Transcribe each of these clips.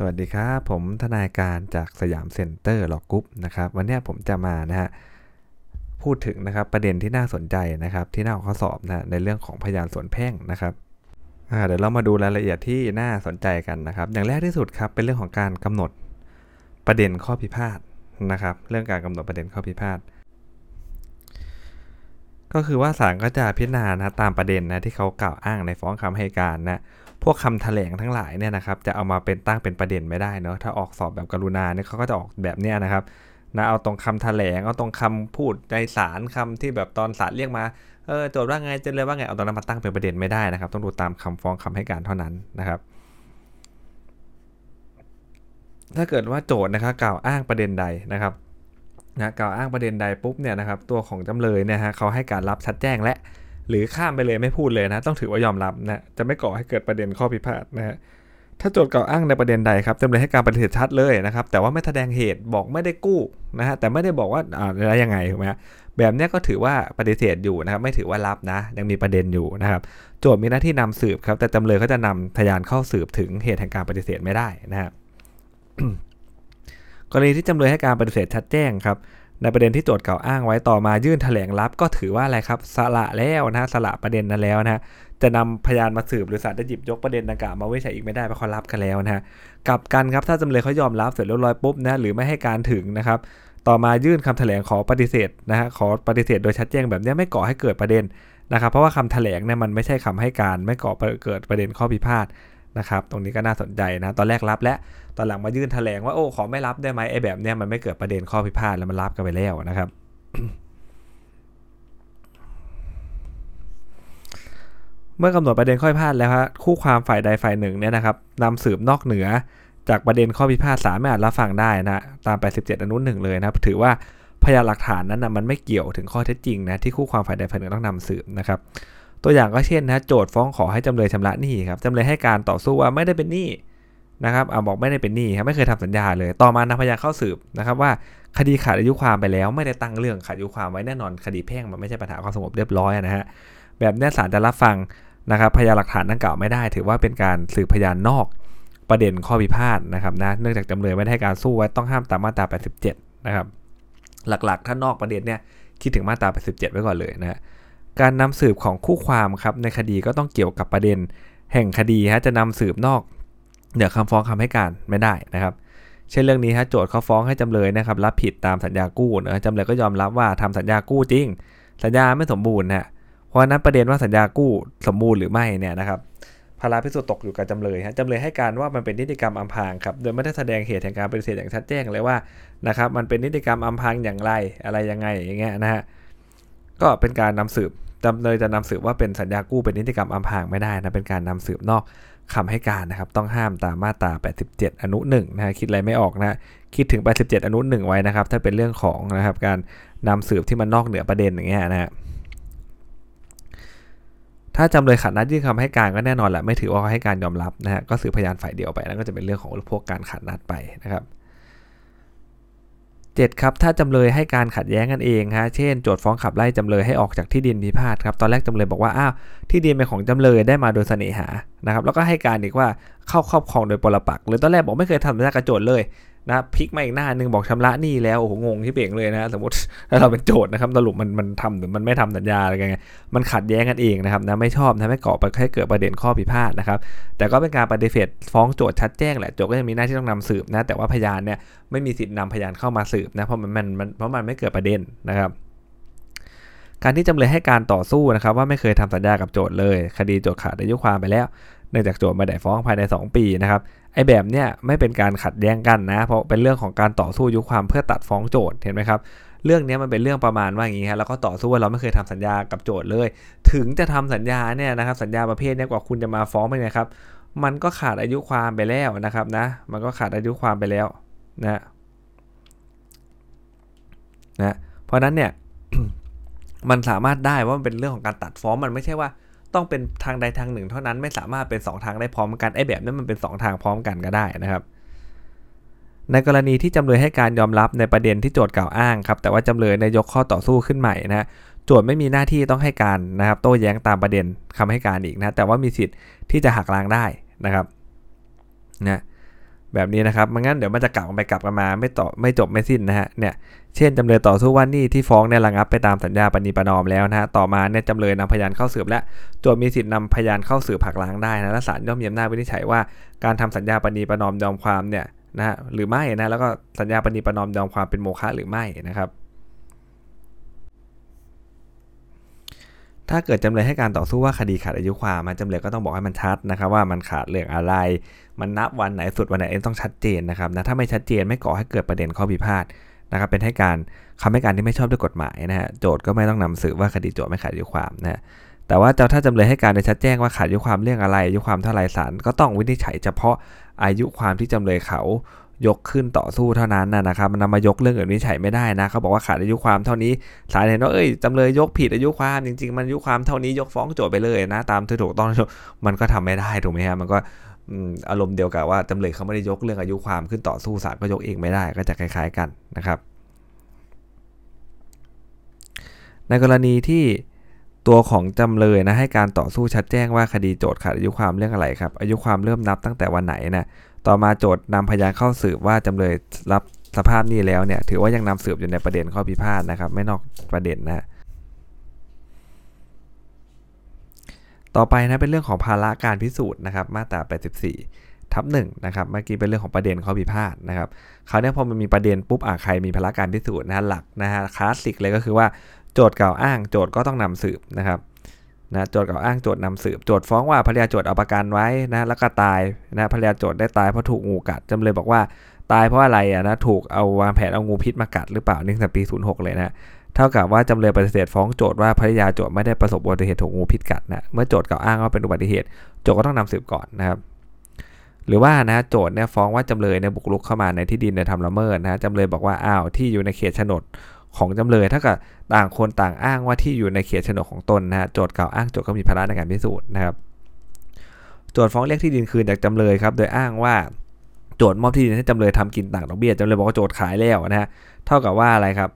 สวัสดีครับ ผมทนายการจาก Siam Center Law Group นะครับวันนี้ผมจะมานะฮะพูดถึงนะครับประเด็นที่น่าสนใจนะครับ ที่น่าออกสอบนะในเรื่องของพยานส่วนแพ่งนะครับเดี๋ยวเรามาดูรายละเอียดที่น่าสนใจกันนะครับ อย่างแรกที่สุดครับเป็นเรื่องของการกำหนดประเด็นข้อพิพาทนะครับ เรื่องการกำหนดประเด็นข้อพิพาทก็คือว่าศาลก็จะพิจารณานะตามประเด็นนะที่เขากล่าวอ้างในฟ้องคำให้การนะ พวกคำแถลงทั้งหลายเนี่ยนะครับจะเอามาเป็นตั้งเป็นประเด็นไม่ได้เนาะถ้าออกสอบแบบกรุณาเนี่ยเขาก็จะออกแบบเนี้ยนะครับนะเอาตรงคำแถลงเอาตรงคำพูดในศาลคำที่แบบตอนศาลเรียกมาเออโจทย์ว่าไงจะเลยว่าไงเอาตรงนั้นมาตั้งเป็นประเด็นไม่ได้นะครับ ต้องดูตามคำฟ้องคำให้การเท่านั้นนะครับถ้าเกิดว่าโจทย์นะครับกล่าวอ้างประเด็นใดนะครับนะกล่าวอ้างประเด็นใดปุ๊บเนี่ยนะครับตัวของจำเลยเนี่ยฮะเขาให้การรับชัดแจ้งและ หรือข้ามไปเลยไม่พูดเลยนะต้องถือว่ายอมรับนะจะไม่ก่อให้เกิดประเด็นข้อพิพาทนะฮะถ้าโจทย์กล่าวอ้างในประเด็นใดครับจำเลยให้การปฏิเสธชัดเลยนะครับ แต่ว่าไม่แสดงเหตุบอกไม่ได้กู้นะฮะแต่ไม่ได้บอกว่าอะไรยังไงถูกไหมแบบนี้ก็ถือว่าปฏิเสธอยู่นะครับ ไม่ถือว่ารับนะ ยังมีประเด็นอยู่นะครับ โจทย์มีหน้าที่นำสืบครับ แต่จำเลยก็จะนำพยานเข้าสืบถึงเหตุแห่งการปฏิเสธไม่ได้นะครับกรณีที่จำเลยให้การปฏิเสธชัดแจ้งครับ ในประเด็นที่โจทย์กล่าวอ้างไว้ต่อมายื่นแถลงรับก็ถือว่าอะไรครับสละแล้วนะสละประเด็นนั้นแล้วนะจะนำพยานมาสืบหรือศาลจะหยิบยกประเด็นดังกล่าวมาวิจัยอีกไม่ได้เพราะเขารับกันแล้วนะฮะกับกันครับถ้าจำเลยเขายอมรับเสร็จเรียบร้อยปุ๊บนะหรือไม่ให้การถึงนะครับต่อมายื่นคำแถลงขอปฏิเสธนะฮะขอปฏิเสธโดยชัดแจ้งแบบนี้ไม่ก่อให้เกิดประเด็นนะครับเพราะว่าคำแถลงเนี่ยมันไม่ใช่คำให้การไม่ก่อเกิดประเด็นข้อพิพาท นะครับตรงนี้ก็น่าสนใจนะตอนแรกรับและตอนหลังมายื่นแถลงว่าโอ้ขอไม่รับได้ไหมไอ้แบบเนี้ยมันไม่เกิดประเด็นข้อพิพาทแล้วมันรับกันไปแล้วนะครับเมื่อกำหนดประเด็นข้อพิพาทแล้วครับคู่ความฝ่ายใดฝ่ายหนึ่งเนี่ยนะครับนำสืบนอกเหนือจากประเด็นข้อพิพาทสามารถรับฟังได้นะตาม 87 อนุหนึ่งเลยนะครับถือว่าพยานหลักฐานนั้นนะมันไม่เกี่ยวถึงข้อเท็จจริงนะที่คู่ความฝ่ายใดฝ่ายหนึ่งต้องนำสืบนะครับ ตัวอย่างก็เช่นนะโจทย์ฟ้องขอให้จำเลยชำระหนี้ครับจำเลยให้การต่อสู้ว่าไม่ได้เป็นหนี้นะครับเอาบอกไม่ได้เป็นหนี้ครับไม่เคยทำสัญญาเลย ต่อมานำพยานเข้าสืบนะครับว่าคดีขาดอายุความไปแล้วไม่ได้ตั้งเรื่องขาดอายุความไว้แน่นอนคดีแพ่งมันไม่ใช่ปัญหาความสงบเรียบร้อยนะฮะแบบนี้ศาลจะรับฟังนะครับพยานหลักฐานดังกล่าวไม่ได้ ถือว่าเป็นการสืบพยานนอกประเด็นข้อพิพาทนะครับนะเนื่องจากจำเลยไม่ได้ให้การสู้ไว้ต้องห้ามตามมาตรา 87 นะครับหลักๆถ้านอกประเด็นเนี่ยคิดถึงมาตรา 87 ไว้ก่อนเลยนะ การนำสืบของคู่ความครับในคดีก็ต้องเกี่ยวกับประเด็นแห่งคดีฮะจะนำสืบนอกเหนือคำฟ้องคำให้การไม่ได้นะครับ เช่นเรื่องนี้ฮะโจทย์เขาฟ้องให้จำเลยนะครับรับผิดตามสัญญากู้นะจำเลยก็ยอมรับว่าทำสัญญากู้จริง สัญญาไม่สมบูรณ์นะเพราะนั้นประเด็นว่าสัญญากู้สมบูรณ์หรือไม่เนี่ยนะครับภาระพิสูจน์ตกอยู่กับจำเลยฮะจำเลยให้การว่ามันเป็นนิติกรรมอำพางครับ โดยไม่ได้แสดงเหตุแห่งการปฏิเสธอย่างชัดแจ้งเลยว่านะครับมันเป็นนิติกรรมอำพางอย่างไรอะไรยังไงอย่างเงี้ยนะฮะก็เป็นการนำสืบ จำเลยจะนำสืบว่าเป็นสัญญากู้เป็นนิติกรรมอำพางไม่ได้นะเป็นการนำสืบนอกคำให้การนะครับต้องห้ามตามมาตรา 87 อนุ1นะฮะคิดอะไรไม่ออกนะคิดถึง 87 อนุ1ไว้นะครับ ถ้าเป็นเรื่องของนะครับการนำสืบที่มันนอกเหนือประเด็นอย่างเงี้ยนะฮะถ้าจำเลยขัดนัดยื่นคำให้การก็แน่นอนแหละไม่ถือว่าเขาให้การยอมรับนะฮะก็สืบพยานฝ่ายเดียวไปนั่นก็จะเป็นเรื่องของพวกการขัดนัดไปนะครับ 7ครับถ้าจำเลยให้การขัดแย้งกันเองฮะเช่นโจทย์ฟ้องขับไล่จำเลยให้ออกจากที่ดินพิพาทครับตอนแรกจำเลยบอกว่าอ้าวที่ดินเป็นของจำเลยได้มาโดยเสน่หานะครับแล้วก็ให้การอีกว่าเข้าครอบครองโดยปรปักหรือตอนแรกบอกไม่เคยทำสัญญากระโจทเลย นะพลิกมาอีกหน้าหนึ่งบอกชำระหนี้แล้วโอ้โหงงที่เป่งเลยนะสมมติถ้าเราเป็นโจทย์นะครับสรุปมันมันทำหรือมันไม่ทำสัญญาอะไรกันไงมันขัดแย้งกันเองนะครับนะไม่ชอบนะไม่ก่อไปให้เกิดประเด็นข้อพิพาทนะครับแต่ก็เป็นการปฏิเสธฟ้องโจทย์ชัดแจ้งแหละโจทย์ก็ยังมีหน้าที่ต้องนำสืบนะแต่ว่าพยานเนี่ยไม่มีสิทธิ์นำพยานเข้ามาสืบนะเพราะมันมันเพราะมันไม่เกิดประเด็นนะครับการที่จำเลยให้การต่อสู้นะครับว่าไม่เคยทำสัญญากับโจทย์เลย คดีโจทย์ขาดอายุความไปแล้ว เนื่องจากโจทย์ไมาได้ฟ้องภายใน 2 ปีนะครับ ไอ้แบบเนี้ยไม่เป็นการขัดแย้งกันนะ เพราะเป็นเรื่องของการต่อสู้ยุความเพื่อตัดฟ้องโจทย์เห็นไหมครับ เรื่องนี้มันเป็นเรื่องประมาณว่าอย่างนี้ฮะแล้วก็ต่อสู้ว่าเราไม่เคยทำสัญญากับโจทย์เลย ถึงจะทำสัญญาเนี่ยนะครับสัญญาประเภทนี้กว่าคุณจะมาฟ้องไปนะครับ มันก็ขาดอายุความไปแล้วนะครับนะ มันก็ขาดอายุความไปแล้วนะนะเพราะนั้นเนี่ยมันสามารถได้ว่ามันเป็นเรื่องของการตัดฟ้องมันไม่ใช่ว่า ต้องเป็นทางใดทางหนึ่ง เท่านั้นไม่สามารถเป็น 2 ทางได้พร้อมกันไอ้แบบนั้นมันเป็น 2 ทางพร้อมกันก็ได้นะครับ ในกรณีที่จำเลยให้การยอมรับในประเด็นที่โจทก์กล่าวอ้างครับแต่ว่าจำเลยในยกข้อต่อสู้ขึ้นใหม่นะโจทย์ไม่มีหน้าที่ต้องให้การนะครับโต้แย้งตามประเด็นคำให้การอีกนะแต่ว่ามีสิทธิ์ที่จะหักล้างได้นะครับนะ แบบนี้นะครับไม่งั้นเดี๋ยวมันจะกลับไปกลับกันมาไม่ต่อไม่จบไม่สิ้นนะฮะเนี่ยเช่นจำเลยต่อสู้ว่านี่ที่ฟ้องเนี่ยระงับไปตามสัญญาปณีประนอมแล้วนะฮะต่อมาเนี่ยจำเลยนำพยานเข้าสืบและโจทมีสิทธิ์นำพยานเข้าสืบผักล้างได้นะและศาลย่อมมีอำนาจวินิจฉัยว่าการทำสัญญาปณีประนอมยอมความเนี่ยนะฮะหรือไม่นะแล้วก็สัญญาปณีประนอมยอมความเป็นโมฆะหรือไม่นะครับ ถ้าเกิดจำเลยให้การต่อสู้ว่าคดีขาดอายุความมันจำเลยก็ต้องบอกให้มันชัดนะครับว่ามันขาดเรื่องอะไร มันนับวันไหนสุดวันไหนต้องชัดเจนนะครับนะถ้าไม่ชัดเจนไม่ก่อให้เกิดประเด็นข้อพิพาทนะครับเป็นให้การคำให้การที่ไม่ชอบด้วยกฎหมายนะฮะโจทย์ก็ไม่ต้องนำสืบว่าคดีโจทย์ไม่ขาดอายุความนะฮะแต่ว่าถ้าจำเลยให้การโดยชัดแจ้งว่าขาดอายุความเรื่องอะไรอายุความเท่าไรศาลก็ต้องวินิจฉัยเฉพาะอายุความที่จำเลยเขา ยกขึ้นต่อสู้เท่านั้นนะครับมันนำมายกเรื่องอื่นวินิจฉัยไม่ได้นะเขาบอกว่าขาดอายุความเท่านี้ศาลเห็นว่าเอ้ยจำเลยยกผิดอายุความจริง ๆ มันอายุความเท่านี้ยกฟ้องโจทย์ไปเลยนะ ตามที่ถูกต้องมันก็ทำไม่ได้ถูกไหมฮะมันก็อารมณ์เดียวกับว่าจำเลยเขาไม่ได้ยกเรื่องอายุความขึ้นต่อสู้ศาลก็ยกเองไม่ได้ก็จะคล้าย ๆกันนะครับในกรณีที่ตัวของจำเลยนะให้การต่อสู้ชัดแจ้งว่าคดีโจทย์ขาดอายุความเรื่องอะไรครับอายุความเริ่มนับตั้งแต่วันไหนนะ ต่อมาโจทย์นำพยานเข้าสืบว่าจำเลยรับสภาพนี้แล้วเนี่ยถือว่ายังนำสืบอยู่ในประเด็นข้อพิพาทนะครับ ไม่นอกประเด็นนะต่อไปนะเป็นเรื่องของภาระการพิสูจน์นะครับ มาตรา 84 ทับหนึ่งนะครับเมื่อกี้เป็นเรื่องของประเด็นข้อพิพาทนะครับคราวนี้พอมันมีประเด็นปุ๊บอะใครมีภาระการพิสูจน์นะหลักนะฮะคลาสสิกเลยก็คือว่าโจทย์กล่าวอ้างโจทย์ก็ต้องนำสืบนะครับ นะโจทย์กล่าวอ้างโจทย์นำสืบโจทย์ฟ้องว่าภรรยาโจทย์เอาประกันไว้นะแล้วก็ตายนะภรรยาโจทย์ได้ตายเพราะถูกงูกัดจำเลยบอกว่าตายเพราะอะไรอะนะถูกเอาวางแผนเอางูพิษมากัดหรือเปล่านี่ตั้งแต่ปี 06 เลยนะเท่ากับว่าจำเลยปฏิเสธฟ้องโจทย์ว่าภรรยาโจทย์ไม่ได้ประสบอุบัติเหตุถูกงูพิษกัดนะเมื่อโจทย์กล่าวอ้างว่าเป็นอุบัติเหตุโจทย์ก็ต้องนำสืบก่อนนะครับหรือว่านะโจทย์เนี่ยฟ้องว่าจำเลยเนี่ยบุกรุกเข้ามาในที่ดินในทำละเมิดนะจำเลยบอกว่าอ้าวที่อยู่ในเขตโฉนด ของจำเลยถ้ากับต่างคนต่างอ้างว่าที่อยู่ในเขตโฉนดของตนนะฮะโจทย์กล่าวอ้างโจทย์ก็มีภาระในการพิสูจน์นะครับ โจทย์ฟ้องเรียกที่ดินคืนจากจำเลยครับ โดยอ้างว่าโจทย์มอบที่ดินให้จำเลยทำกินต่างดอกเบี้ยจำเลยบอกว่าโจทย์ขายแล้วนะฮะเท่ากับว่าอะไรครับ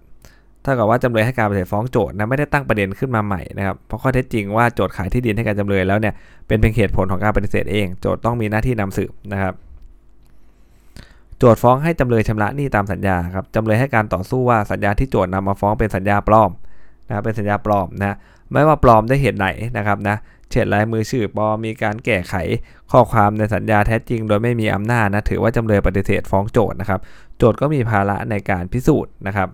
เท่ากับว่าจำเลยให้การปฏิเสธฟ้องโจทย์นะไม่ได้ตั้งประเด็นขึ้นมาใหม่นะครับเพราะข้อเท็จจริงว่าโจทย์ขายที่ดินให้กับจำเลยแล้วเนี่ยเป็นเพียงเหตุผลของการปฏิเสธเอง โจทย์ต้องมีหน้าที่นำสืบนะครับ โจทฟ้องให้จำเลยชำระหนี้ตามสัญญาครับจำเลยให้การต่อสู้ว่าสัญญาที่โจทนำมาฟ้องเป็นสัญญาปลอมนะเป็นสัญญาปลอมนะไม่ว่าปลอมได้เหตุไหนนะครับนะเช่นลายมือชื่อปลอมมีการแก้ไขข้อความในสัญญาแท้จริง โดยไม่มีอำนาจนะถือว่าจำเลยปฏิเสธฟ้องโจทนะครับ โจทก็มีภาระในการพิสูจน์นะครับ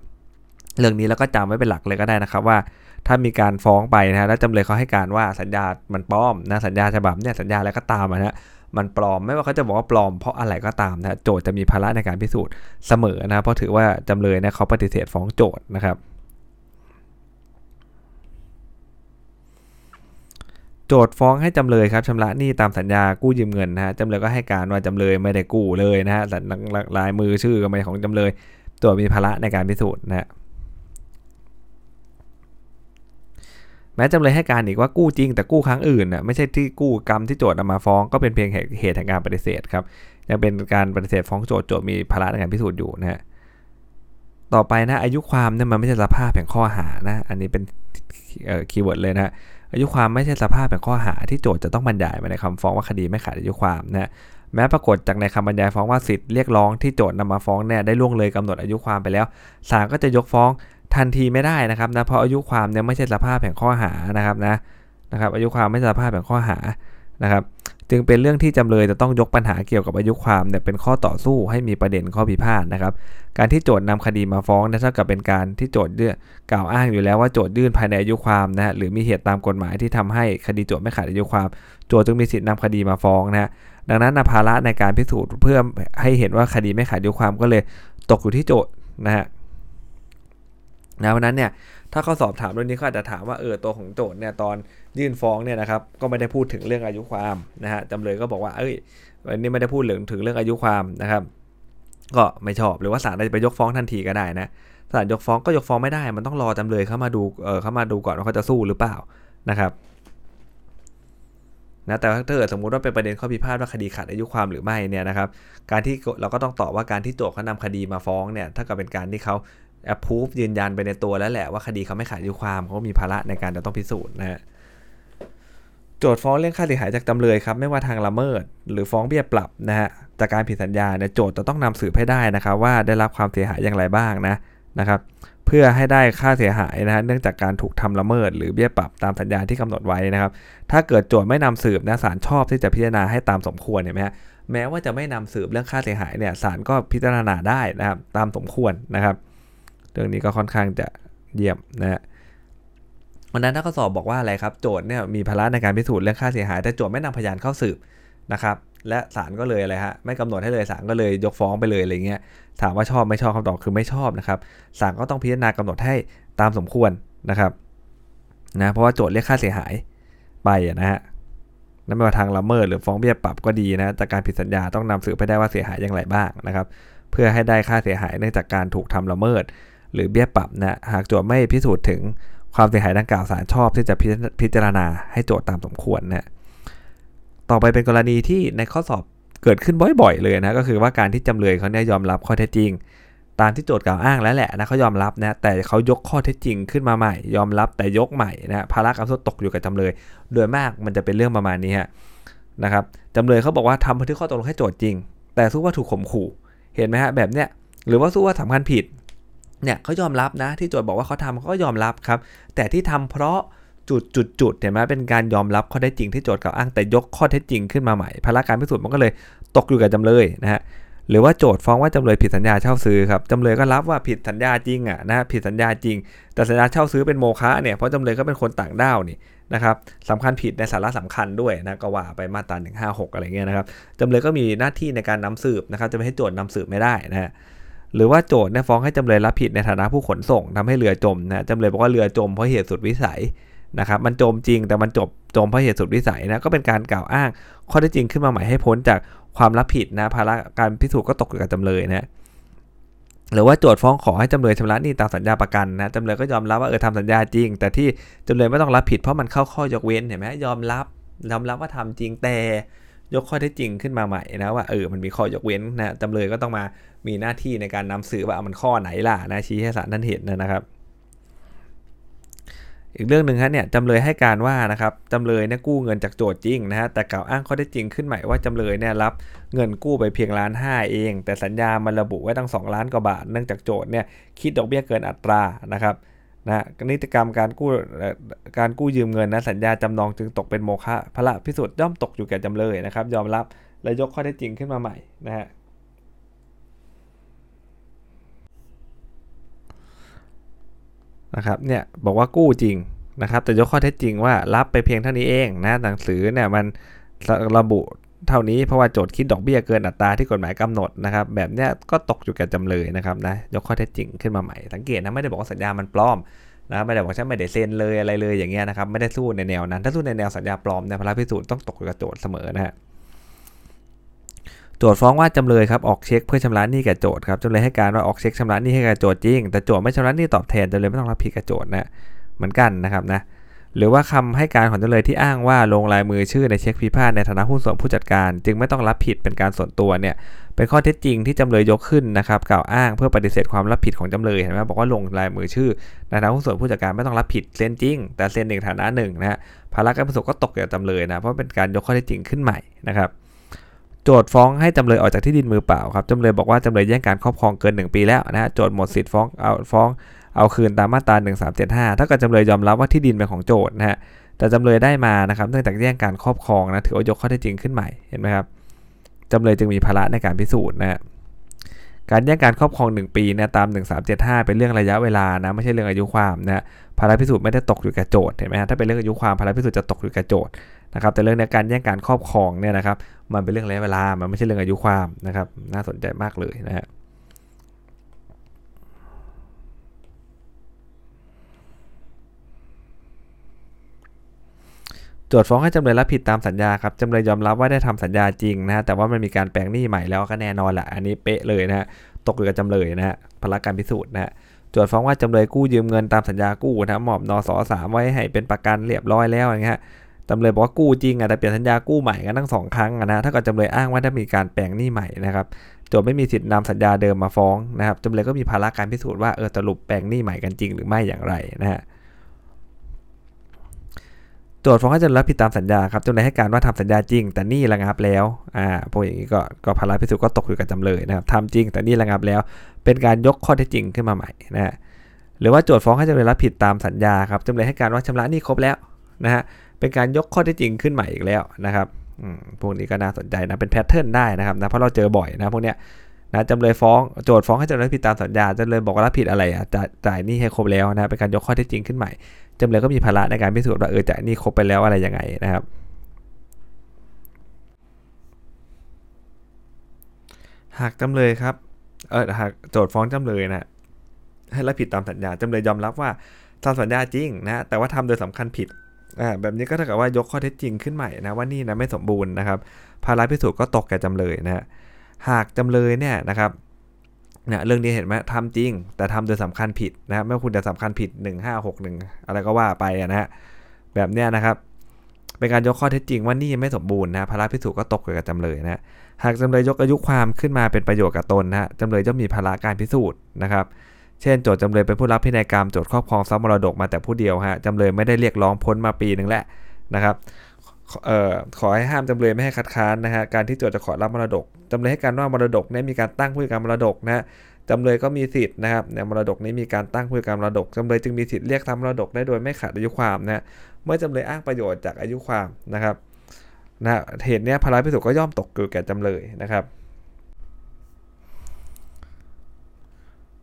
เรื่องนี้แล้วก็จำไว้เป็นหลักเลยก็ได้นะครับว่า ถ้ามีการฟ้องไปนะแล้วจำเลยเขาให้การว่าสัญญามันปลอมนะสัญญาฉบับเนี่ยสัญญาอะไรก็ตามนะ มันปลอมไม่ว่าเขาจะบอกว่าปลอมเพราะอะไรก็ตามนะโจทย์จะมีภาระในการพิสูจน์เสมอนะเพราะถือว่าจำเลยเนี่ยเขาปฏิเสธฟ้องโจทย์นะครับ โจทย์ฟ้องให้จำเลยครับชำระหนี้ตามสัญญากู้ยืมเงินนะฮะจำเลยก็ให้การว่าจำเลยไม่ได้กู้เลยนะฮะลายมือชื่อก็ไม่ของจำเลยโจทย์มีภาระในการพิสูจน์นะฮะ แม้จำเลยให้การอีกว่ากู้จริงแต่กู้ครั้งอื่นน่ะไม่ใช่ที่กู้กรรมที่โจทย์นำมาฟ้องก็เป็นเพียงเหตุแห่งการปฏิเสธครับยังเป็นการปฏิเสธฟ้องโจทย์โจทย์มีภาระในการพิสูจน์อยู่นะฮะต่อไปนะอายุความเนี่ยมันไม่ใช่สภาพแห่งข้อหานะอันนี้เป็นkeyword เลยนะอายุความไม่ใช่สภาพแห่งข้อหาที่โจทก์จะต้องบรรยายมาในคำฟ้องว่าคดีไม่ขาดอายุความนะแม้ปรากฏจากในคำบรรยายฟ้องว่าสิทธิเรียกร้องที่โจทก์นำมาฟ้องเนี่ยได้ล่วงเลยกำหนดอายุความไปแล้วศาลก็จะยกฟ้อง ทันทีไม่ได้นะครับนะเพราะอายุความเนี่ยไม่ใช่สภาพแห่งข้อหานะครับนะนะครับอายุความไม่ใช่สภาพแห่งข้อหานะครับ จึงเป็นเรื่องที่จำเลยจะต้องยกปัญหาเกี่ยวกับอายุความเนี่ยเป็นข้อต่อสู้ให้มีประเด็นข้อพิพาทนะครับ การที่โจทก์นำคดีมาฟ้องเนี่ยเท่ากับเป็นการที่โจทก์เยื่อกล่าวอ้างอยู่แล้วว่าโจทย์ยื่นภายในอายุความนะฮะหรือมีเหตุตามกฎหมายที่ทำให้คดีโจทย์ไม่ขาดอายุความ โจทย์จึงมีสิทธินำคดีมาฟ้องนะฮะดังนั้นภาระในการพิสูจน์เพื่อให้เห็นว่าคดีไม่ขาดอายุความก็เลยตกอยู่ที่โจทย์นะฮะ นะเพราะนั้นเนี่ยถ้าเขาสอบถามเรื่องนี้เขาอาจจะถามว่าเออตัวของโจทย์เนี่ยตอนยื่นฟ้องเนี่ยนะครับก็ไม่ได้พูดถึงเรื่องอายุความนะฮะจำเลยก็บอกว่าเอ้ยวันนี้ไม่ได้พูดเรื่องถึงเรื่องอายุความนะครับ ก็ไม่ชอบหรือว่าศาลจะไปยกฟ้องทันทีก็ได้นะศาลยกฟ้องก็ยกฟ้องไม่ได้ มันต้องรอจำเลยเข้ามาดูเออเข้ามาดูก่อนว่าเขาจะสู้หรือเปล่านะครับนะแต่ถ้าเกิดสมมุติว่าเป็นประเด็นข้อพิพาทว่าคดีขาดอายุความหรือไม่เนี่ยนะครับ การที่เราก็ต้องตอบว่าการที่โจทย์เขานำคดีมาฟ้องเนี่ยถ้าเกับเป็นการที่เขา a p p r o v ยืนยันไปในตัวแล้วแหละว่าคดีเขาไม่ขาดอายุความเขามีภาระในการจะต้องพิสูจน์นะฮะโจทย์ฟ้องเรื่องค่าเสียหายจากจำเลยครับไม่ว่าทางละเมิด หรือฟ้องเบี้ยปรับนะฮะจากการผิดสัญญาเนี่ยโจทย์จะต้องนำสืบให้ได้นะครับ ว่าได้รับความเสียหายอย่างไรบ้างนะนะครับเพื่อให้ได้ค่าเสียหายนะฮะเนื่องจากการถูกทำละเมิด หรือเบี้ยปรับตามสัญญาที่กำหนดไว้นะครับ ถ้าเกิดโจทย์ไม่นำสืบนะศาลชอบที่จะพิจารณาให้ตามสมควรเห็นไหมฮะแม้ว่าจะไม่นำสืบเรื่องค่าเสียหายเนี่ยศาลก็พิจารณาได้นะครับตามสมควรนะครับ รื่องนี้ก็ค่อนข้างจะเยี่ยมนะฮะวันนั้นถ้าข้อสอบบอกว่าอะไรครับ โจทย์เนี่ยมีภาระในการพิสูจน์เรื่องค่าเสียหาย แต่โจทย์ไม่นำพยานเข้าสืบนะครับ และศาลก็เลยอะไรฮะไม่กำหนดให้เลยศาลก็เลยยกฟ้องไปเลยอะไรเงี้ยถามว่าชอบไม่ชอบคำตอบคือไม่ชอบนะครับศาลก็ต้องพิจารณากำหนดให้ตามสมควรนะครับนะเพราะว่าโจทย์เรียกค่าเสียหายไปนะฮะนั่นไม่ว่าทางละเมิดหรือฟ้องเบี้ยปรับก็ดีนะจากการผิดสัญญาต้องนำสืบไปได้ว่าเสียหายอย่างไรบ้างนะครับ เพื่อให้ได้ค่าเสียหายเนื่องจากการถูกทำละเมิด หรือเบี้ยปรับนะหากโจทย์ไม่พิสูจน์ถึงความเสียหายดังกล่าวศาลชอบที่จะพิจารณาให้โจทย์ตามสมควรนะต่อไปเป็นกรณีที่ในข้อสอบเกิดขึ้นบ่อยๆเลยนะก็คือว่าการที่จำเลยเขาเนี่ยยอมรับข้อเท็จจริง ตามที่โจทย์กล่าวอ้างแล้วแหละนะเขายอมรับนะแต่เขายกข้อเท็จจริงขึ้นมาใหม่ ยอมรับแต่ยกใหม่นะภาระการโทษตกอยู่กับจำเลย โดยมากมันจะเป็นเรื่องประมาณนี้ฮะนะครับจำเลยเขาบอกว่าทำบันทึกข้อตกลงให้โจทย์จริง แต่สู้ว่าถูกข่มขู่เห็นไหมฮะแบบเนี้ยหรือว่าสู้ว่าสำคัญผิด เนี่ยเขายอมรับนะที่โจทย์บอกว่าเขาทำเขาก็ยอมรับครับ แต่ที่ทำเพราะจุดจุดจุดเห็นไหมเป็นการยอมรับข้อเท็จจริงที่โจทย์กล่าวอ้างแต่ยกข้อเท็จจริงขึ้นมาใหม่ภาระการพิสูจน์มันก็เลยตกอยู่กับจำเลยนะฮะหรือว่าโจทย์ฟ้องว่าจำเลยผิดสัญญาเช่าซื้อครับจำเลยก็รับว่าผิดสัญญาจริงอะนะผิดสัญญาจริง แต่สัญญาเช่าซื้อเป็นโมฆะเนี่ยเพราะจำเลยก็เป็นคนต่างด้าวนี่นะครับสำคัญผิดในสาระสำคัญด้วยนะก็ว่าไปมาตรา156 อะไรเงี้ยนะครับจำเลยก็มีหน้าที่ในการนำสืบนะครับจะไม่ให้โจทย์นำสืบไม่ได้นะฮะ หรือว่าโจทย์เนี่ยฟ้องให้จำเลยรับผิดในฐานะผู้ขนส่งทำให้เรือจมนะจำเลยบอกว่าเรือจมเพราะเหตุสุดวิสัยนะครับมันจมจริงแต่มันจบจมเพราะเหตุสุดวิสัยนะก็เป็นการกล่าวอ้างข้อเท็จจริงขึ้นมาใหม่ให้พ้นจากความรับผิดนะภาระการพิสูจน์ก็ตกอยู่กับจำเลยนะหรือว่าโจทย์ฟ้องขอให้จำเลยชำระหนี้ตามสัญญาประกันนะจำเลยก็ยอมรับว่าเออทำสัญญาจริง แต่ที่จำเลยไม่ต้องรับผิดเพราะมันเข้าข้อยกเว้นเห็นไหมยอมรับยอมรับว่าทำจริงแต่ยกข้อเท็จจริงขึ้นมาใหม่นะว่าเออมันมีข้อยกเว้นนะจำเลยก็ต้องมา มีหน้าที่ในการนำสืบว่ามันข้อไหนล่ะนะชี้ให้ศาลท่านเห็นนะครับ อีกเรื่องหนึ่งฮะเนี่ยจำเลยให้การว่านะครับจำเลยเนี่ยกู้เงินจากโจทย์จริงนะฮะแต่กล่าวอ้างข้อเท็จจริงขึ้นใหม่ว่าจำเลยเนี่ยรับเงินกู้ไปเพียงล้านห้าเอง แต่สัญญามันระบุไว้ตั้ง 2 ล้านกว่าบาทเนื่องจากโจทย์เนี่ยคิดดอกเบี้ยเกินอัตรานะครับนะนิติกรรมการกู้การกู้ยืมเงินนะสัญญาจำนองจึงตกเป็นโมฆะพระพิสุทธิ์ย่อมตกอยู่แก่จำเลยนะครับ ยอมรับและยกข้อเท็จจริงขึ้นมาใหม่นะฮะ นะครับเนี่ยบอกว่ากู้จริงนะครับ แต่ยกข้อเท็จจริงว่ารับไปเพียงเท่านี้เองนะหนังสือเนี่ยมันระบุเท่านี้เพราะว่าโจทย์คิดดอกเบี้ยเกินอัตราที่กฎหมายกำหนดนะครับ แบบเนี้ยก็ตกอยู่กับจำเลยนะครับนะยกข้อเท็จจริงขึ้นมาใหม่สังเกตนะไม่ได้บอกว่าสัญญามันปลอมนะไม่ได้บอกฉันไม่ได้เซ็นเลยอะไรเลยอย่างเงี้ยนะครับไม่ได้สู้ในแนวนั้น ถ้าสู้ในแนวสัญญาปลอมในพระพิสูจน์ต้องตกอยู่กับโจทย์เสมอนะฮะ โจทฟ้องว่าจำเลยครับออกเช็คเพื่อชำระหนี้แก่โจทครับจำเลยให้การว่าออกเช็คชำระหนี้ให้แก่โจทจริง แต่โจทไม่ชำระหนี้ตอบแทนจำเลยไม่ต้องรับผิดกับโจทนะเหมือนกันนะครับนะหรือว่าคำให้การของจำเลยที่อ้างว่าลงลายมือชื่อในเช็คพิพาทในฐานะหุ้นส่วนผู้จัดการ จึงไม่ต้องรับผิดเป็นการส่วนตัวเนี่ยเป็นข้อเท็จจริงที่จำเลยยกขึ้นนะครับกล่าวอ้างเพื่อปฏิเสธความรับผิดของจำเลยเห็นไหมบอกว่าลงลายมือชื่อในฐานะหุ้นส่วนผู้จัดการไม่ต้องรับผิดเซ็นจริง แต่เซ็นในฐานะหนึ่งนะฮะภาระการประสบก็ตกกับจำเลยนะเพราะเป็นการยกข้อเท็จจริงขึ้นใหม่นะครับ โจทฟ้องให้จำเลยออกจากที่ดินมือเปล่าครับจำเลยบอกว่าจำเลยแย่งการครอบครองเกิน 1 ปีแล้วนะฮะโจทหมดสิทธิ์ฟ้องเอาฟ้องเอาคืนตามมาตรา 1375 ถ้าเกิดจำเลยยอมรับว่าที่ดินเป็นของโจทนะฮะแต่จำเลยได้มานะครับเนื่องจากแย่งการครอบครองนะถือว่ายกข้อเท็จจริงขึ้นใหม่เห็นไหมครับจำเลยจึงมีภาระในการพิสูจน์นะฮะการแย่งการครอบครอง 1 ปีนะตาม 1375 เป็นเรื่องระยะเวลานะไม่ใช่เรื่องอายุความนะ ภาระพิสูจน์ไม่ได้ตกอยู่กับโจทย์เห็นไหมฮะถ้าเป็นเรื่องอายุความภาระพิสูจน์จะตกอยู่กับโจทย์นะครับแต่เรื่องในการแย่งการครอบครองเนี่ยนะครับมันเป็นเรื่องระยะเวลามันไม่ใช่เรื่องอายุความนะครับน่าสนใจมากเลยนะฮะโจทย์ฟ้องให้จำเลยรับผิดตามสัญญาครับจำเลยยอมรับว่าได้ทำสัญญาจริงนะฮะแต่ว่ามันมีการแปลงหนี้ใหม่แล้วก็แน่นอนแหละอันนี้เป๊ะเลยนะฮะตกอยู่กับจำเลยนะฮะพละการพิสูจน์นะฮะ โจทย์ฟ้องว่าจำเลยกู้ยืมเงินตามสัญญากู้นะมอบนสสามไว้ให้เป็นประกันเรียบร้อยแล้วอย่างเงี้ยจำเลยบอกว่ากู้จริงอะแต่เปลี่ยนสัญญากู้ใหม่กันทั้งสองครั้งนะถ้าเกิดจำเลยอ้างว่าได้มีการแปลงหนี้ใหม่นะครับโจทย์ไม่มีสิทธิ์นำสัญญาเดิมมาฟ้องนะครับจำเลยก็มีภาระการพิสูจน์ว่าเออสรุปแปลงหนี้ใหม่กันจริงหรือไม่อย่างไรนะฮะโจทย์ฟ้องให้จำเลยรับผิดตามสัญญาครับจำเลยให้การว่าทำสัญญาจริง แต่นี่ระงับแล้วอ่าพวกอย่างนี้ก็ก็ภาระพิสูจน์ก็ตกอยู่กับจำเลยนะครับทำจริงแต่นี่ระงับแล้ว เป็นการยกข้อเท็จจริงขึ้นมาใหม่นะฮะหรือว่าโจทย์ฟ้องให้จำเลยรับผิดตามสัญญาครับจำเลยให้การว่าชำระหนี้ครบแล้วนะฮะเป็นการยกข้อเท็จจริงขึ้นใหม่อีกแล้วนะครับอืมพวกนี้ก็น่าสนใจนะเป็นแพทเทิร์นได้นะครับนะเพราะเราเจอบ่อยนะพวกเนี้ยนะจำเลยฟ้องโจทย์ฟ้องให้จำเลยรับผิดตามสัญญาจำเลยบอกว่ารับผิดอะไรอะจ่ายจ่ายหนี้ให้ครบแล้วนะเป็นการยกข้อเท็จจริงขึ้นใหม่จำเลยก็มีภาระในการพิสูจน์ว่าเออจ่ายหนี้ครบไปแล้วอะไรยังไงนะครับ หากจำเลยครับ เออหากโจทย์ฟ้องจำเลยนะให้รับผิดตามสัญญาจำเลยยอมรับว่าทำสัญญาจริงนะแต่ว่าทำโดยสำคัญผิดอ่าแบบนี้ก็เท่ากับว่ายกข้อเท็จจริงขึ้นใหม่นะว่านี่นะไม่สมบูรณ์นะครับภาระพิสูจน์ก็ตกแก่จำเลยนะหากจำเลยเนี่ยนะครับเนี่ยเรื่องนี้เห็นไหมทำจริง แต่ทำโดยสำคัญผิดนะไม่ว่าคุณจะสำคัญผิด 1561 อะไรก็ว่าไปนะฮะแบบเนี้ยนะครับเป็นการยกข้อเท็จจริงว่านี่ไม่สมบูรณ์นะภาระพิสูจน์ก็ตกแกับจำเลยนะ หากจำเลยยกอายุความขึ้นมาเป็นประโยชน์กับตนนะฮะจำเลยย่อมมีภาระการพิสูจน์นะครับ เช่นโจทย์จำเลยเป็นผู้รับพินัยกรรมโจทย์ครอบครองทรัพย์มรดกมาแต่ผู้เดียวฮะจำเลยไม่ได้เรียกร้องพ้นมาปีหนึ่งแล้วนะครับออขอให้ห้ามจำเลยไม่ให้คัดค้านนะฮะการที่โจทย์จะขอรับมรดกจำเลยให้การว่ามรดกนี่ยมีการตั้งผู้จัดการมรดกนะฮะจำเลยก็มีสิทธิ์นะครับในมรดกนี้มีการตั้งผู้จัดการมรดกจำเลยจึงมีสิทธิ์เรียกทำมรดกได้โดยไม่ขาดอายุความนะฮะเมื่อจำเลยอ้างประโยชน์จากอายุความนะครับ นะเหตุนี้ภาระพิสูจน์ก็ย่อมตกอยู่แก่จำเลยนะครับ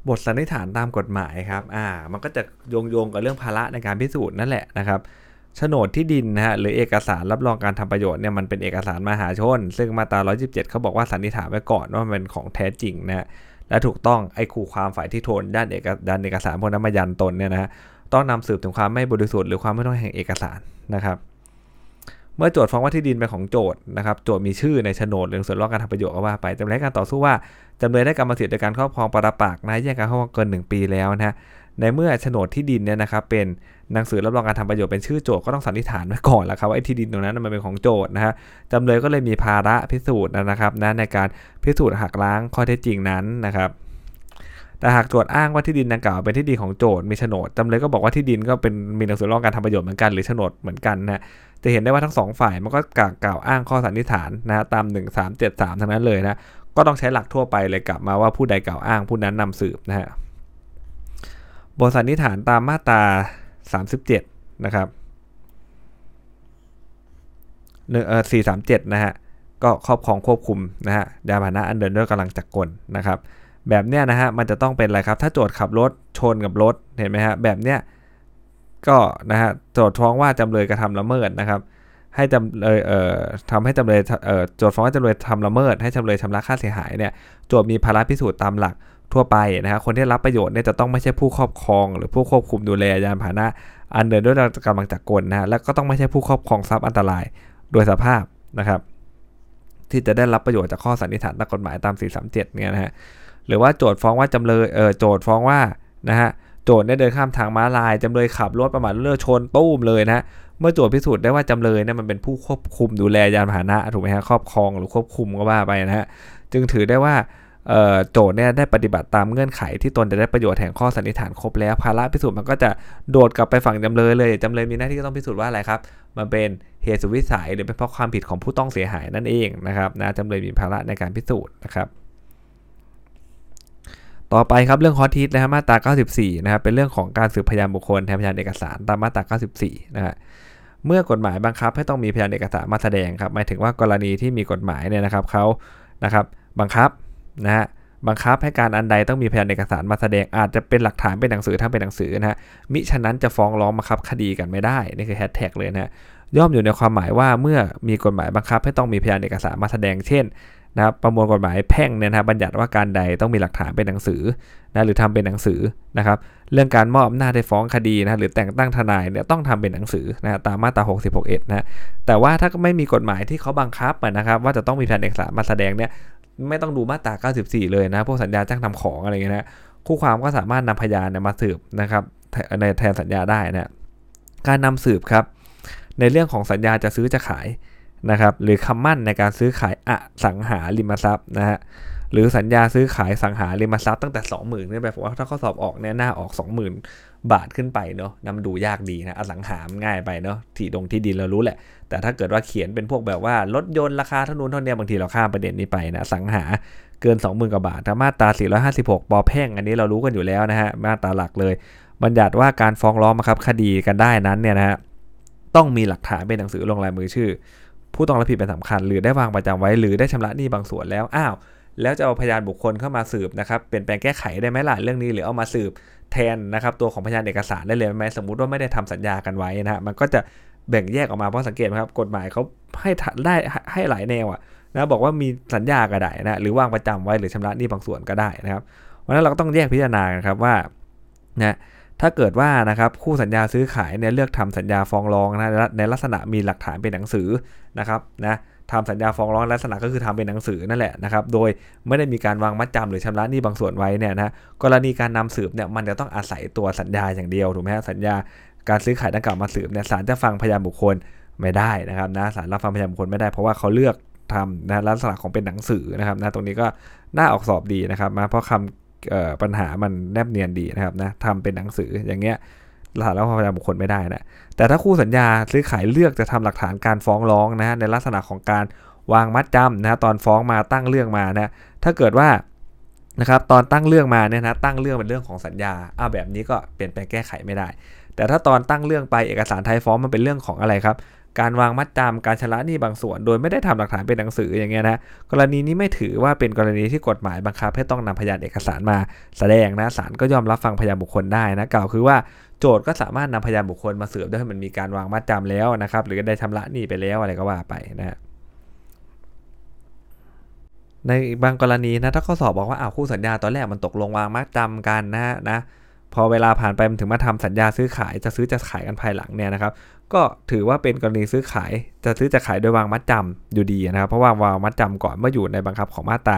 บทสันนิษฐานตามกฎหมายครับอ่ามันก็จะโยงโยงกับเรื่องภาระในการพิสูจน์นั่นแหละนะครับโฉนดที่ดินนะฮะหรือเอกสารรับรองการทำประโยชน์เนี่ยมันเป็นเอกสารมหาชน ซึ่งมาตรา127เขาบอกว่าสันนิษฐานไว้ก่อนว่ามันเป็นของแท้จริงนะและถูกต้องไอ้คู่ความฝ่ายที่โทนด้านเอกด้านเอกสารพวกนั้นมายันตนเนี่ยนะฮะต้องนำสืบถึงความไม่บริสุทธิ์หรือความไม่ต้องแห่งเอกสารนะครับ เมื่อโจทย์ฟ้องว่าที่ดินเป็นของโจทย์นะครับโจทย์มีชื่อในโฉนดหรือส่วนรอบการทำประโยชน์ก็ว่าไปจำเลยการต่อสู้ว่าจำเลยได้กรรมสิทธิ์ในการครอบครองปรปักษ์นะแยกการครอบครองเกิน 1 ปีแล้วนะฮะในเมื่อโฉนดที่ดินเนี่ยนะครับเป็นหนังสือรับรองการทำประโยชน์เป็นชื่อโจทย์ก็ต้องสันนิษฐานไว้ก่อนแล้วครับว่าไอ้ที่ดินตรงนั้นมันเป็นของโจทย์นะฮะจำเลยก็เลยมีภาระพิสูจน์นะครับนะในการพิสูจน์หักล้างข้อเท็จจริงนั้นนะครับ แต่หากโจทย์อ้างว่าที่ดินดังกล่าวเป็นที่ดินของโจทย์มีโฉนดจำเลยก็บอกว่าที่ดินก็เป็นมีหนังสือรับรองการทำประโยชน์เหมือนกันหรือโฉนดเหมือนกันนะจะเห็นได้ว่าทั้งสองฝ่ายมันก็กล่าวอ้างข้อสันนิษฐานนะตาม 1373 ทั้งนั้นเลยนะก็ต้องใช้หลักทั่วไปเลยกลับมาว่าผู้ใดกล่าวอ้างผู้นั้นนำสืบนะฮะบทสันนิษฐานตามมาตรา 37 นะครับหนึ่งเออสี่สามเจ็ดนะฮะก็ครอบครองควบคุมนะฮะยาพาหนะอันเดินด้วยกำลังจักรกลนะครับ แบบเนี้ยนะฮะมันจะต้องเป็นอะไรครับ ถ้าโจทย์ขับรถชนกับรถเห็นไหมฮะแบบเนี้ยก็นะฮะโจทย์ฟ้องว่าจำเลยกระทำละเมิดนะครับ ให้จำเลยเอ่อทำให้จำเลยเอ่อโจทย์ฟ้องว่าจำเลยทำละเมิด ให้จำเลยชำระค่าเสียหายเนี่ยโจทย์มีภาระพิสูจน์ตามหลักทั่วไปนะฮะคนที่รับประโยชน์เนี่ยจะต้องไม่ใช่ผู้ครอบครอง หรือผู้ควบคุมดูแลยานพาหนะ อันเดินด้วยกำลังจักรกลนะฮะแล้วก็ต้องไม่ใช่ผู้ครอบครองทรัพย์อันตรายโดยสภาพนะครับ ที่จะได้รับประโยชน์จากข้อสันนิษฐานตามกฎหมายตาม 437 เนี่ยนะฮะ หรือว่าโจทย์ฟ้องว่าจำเลยเออโจทย์ฟ้องว่านะฮะโจทย์เนี่ยเดินข้ามทางม้าลายจำเลยขับรถประมาทเลื่อชนตู้มเลยนะฮะเมื่อโจทย์พิสูจน์ได้ว่าจำเลยเนี่ยมันเป็นผู้ควบคุมดูแลยานพาหนะถูกไหมฮะครอบครองหรือควบคุมก็ว่าไปนะฮะจึงถือได้ว่าโจทย์เนี่ยได้ปฏิบัติตามเงื่อนไขที่ตนจะได้ประโยชน์แห่งข้อสันนิษฐานครบแล้วภาระพิสูจน์มันก็จะโดดกลับไปฝั่งจำเลยเลยจำเลยมีหน้าที่ต้องพิสูจน์ว่าอะไรครับ มันเป็นเหตุสุวิสัยหรือเป็นเพราะความผิดของผู้ต้องเสียหายนั่นเองนะครับนะจำเลยมีภาระในการพิสูจน์นะครับ ต่อไปครับเรื่องข้อทิศนะครับมาตรา 94 นะครับเป็นเรื่องของการสืบพยานบุคคลแทนพยานเอกสารตามมาตรา 94 นะฮะเมื่อกฎหมายบังคับให้ต้องมีพยานเอกสารมาแสดงครับหมายถึงว่ากรณีที่มีกฎหมายเนี่ยนะครับเขานะครับบังคับนะฮะบังคับให้การอันใดต้องมีพยานเอกสารมาแสดงอาจจะเป็นหลักฐานเป็นหนังสือถ้าเป็นหนังสือนะฮะมิฉะนั้นจะฟ้องร้องบังคับคดีกันไม่ได้นี่คือแฮชแท็กเลยนะย่อมอยู่ในความหมายว่าเมื่อมีกฎหมายบังคับให้ต้องมีพยานเอกสารมาแสดงเช่น นะครับประมวลกฎหมายแพ่งเนี่ยนะบบัญญัติว่าการใดต้องมีหลักฐานเป็นหนังสือนะหรือทำเป็นหนังสือนะครับเรื่องการมอบอำนาจให้ฟ้องคดีนะหรือแต่งตั้งทนายเนี่ยต้องทำเป็นหนังสือนะตามมาตรา 66นะแต่ว่าถ้าไม่มีกฎหมายที่เขาบังคับนะครับว่าจะต้องมีพยานเอกสารมาแสดงเนี่ยไม่ต้องดูมาตรา 94 เลยนะพวกสัญญาจ้างทำของอะไรเงี้ยนะคู่ความก็สามารถนำพยานมาสืบนะครับในแทนสัญญาได้นะการนำสืบครับในเรื่องของสัญญาจะซื้อจะขาย นะครับหรือคำมั่นในการซื้อขายอสังหาริมทรัพย์นะฮะหรือสัญญาซื้อขายสังหาริมทรัพย์ตั้งแต่ 20,000ขึ้นไปผมว่าถ้าข้อสอบออกเนี่ยหน้าออก 20,000 บาทขึ้นไปเนาะนำดูยากดีนะอสังหามง่ายไปเนาะที่ดงที่ดินเรารู้แหละ แต่ถ้าเกิดว่าเขียนเป็นพวกแบบว่ารถยนต์ราคาเท่านู้นเท่านี้บางทีเราข้ามประเด็นนี้ไปนะสังหาเกิน 20,000กว่าบาทถ้ามาตรา 456 ปอแพ่งอันนี้เรารู้กันอยู่แล้วนะฮะมาตราหลักเลย บัญญัติว่าการฟ้องร้องบังคับคดีกันได้นั้นเนี่ยนะฮะต้องมีหลักฐานเป็นหนังสือลงลายมือชื่อ ผู้ต้องรับผิดเป็นสำคัญ หรือได้วางประจำไว้หรือได้ชำระหนี้บางส่วนแล้วอ้าวแล้วจะเอาพยานบุคคลเข้ามาสืบนะครับเปลี่ยนแปลงแก้ไขได้ไหมล่ะเรื่องนี้หรือเอามาสืบแทนนะครับตัวของพยานเอกสารได้เลยไหมสมมุติว่าไม่ได้ทำสัญญากันไว้นะฮะมันก็จะแบ่งแยกออกมาเพราะสังเกตไหมครับกฎหมายเขาให้ได้ให้หลายแนวอะนะบอกว่ามีสัญญาก็ได้นะหรือวางประจำไว้หรือชำระหนี้บางส่วนก็ได้นะครับเพราะฉะนั้นเราก็ต้องแยกพิจารณากันครับว่านะ ถ้าเกิดว่านะครับคู่สัญญาซื้อขายเนี่ยเลือกทำสัญญาฟ้องร้องนะในลักษณะมีหลักฐานเป็นหนังสือนะครับนะทำสัญญาฟ้องร้องลักษณะก็คือทำเป็นหนังสือนั่นแหละนะครับ โดยไม่ได้มีการวางมัดจำหรือชำระหนี้บางส่วนไว้เนี่ยนะกรณีการนำสืบเนี่ยมันจะต้องอาศัยตัวสัญญาอย่างเดียวถูกไหมฮะสัญญาการซื้อขายดังกล่าวมาสืบเนี่ยศาลจะฟังพยานบุคคลไม่ได้นะครับนะศาลรับฟังพยานบุคคลไม่ได้เพราะว่าเขาเลือกทำนะลักษณะของเป็นหนังสือนะครับนะตรงนี้ก็น่าออกสอบดีนะครับนะเพราะคำ ปัญหามันแนบเนียนดีนะครับนะทำเป็นหนังสืออย่างเงี้ยศาลรับฟังพยานบุคคลไม่ได้นะ แต่ถ้าคู่สัญญาซื้อขายเลือกจะทำหลักฐานการฟ้องร้องนะในลักษณะของการวางมัดจำนะตอนฟ้องมาตั้งเรื่องมานะถ้าเกิดว่านะครับตอนตั้งเรื่องมาเนี่ยนะตั้งเรื่องเป็นเรื่องของสัญญาอ้าแบบนี้ก็เปลี่ยนแปลงแก้ไขไม่ได้ แต่ถ้าตอนตั้งเรื่องไปเอกสารไทยฟ้องมันเป็นเรื่องของอะไรครับ การวางมัดจำการชำระหนี้บางส่วน โดยไม่ได้ทำหลักฐานเป็นหนังสืออย่างเงี้ยนะกรณีนี้ไม่ถือว่าเป็นกรณีที่กฎหมายบังคับให้ต้องนำพยานเอกสารมาแสดงนะศาลก็ยอมรับฟังพยานบุคคลได้นะกล่าวคือว่าโจทย์ก็สามารถนำพยานบุคคลมาสืบได้ให้มันมีการวางมัดจำแล้วนะครับ หรือได้ชำระหนี้ไปแล้วอะไรก็ว่าไปนะในบางกรณีนะถ้าข้อสอบบอกว่าอ้าวคู่สัญญาตอนแรกมันตกลงวางมัดจำกันนะนะ พอเวลาผ่านไปมันถึงมาทำสัญญาซื้อขายจะซื้อจะขายกันภายหลังเนี่ยนะครับ ก็ถือว่าเป็นกรณีซื้อขายจะซื้อจะขายโดยวางมัดจำอยู่ดีนะครับ เพราะว่าวางมัดจำก่อนเมื่ออยู่ในบังคับของมาตรา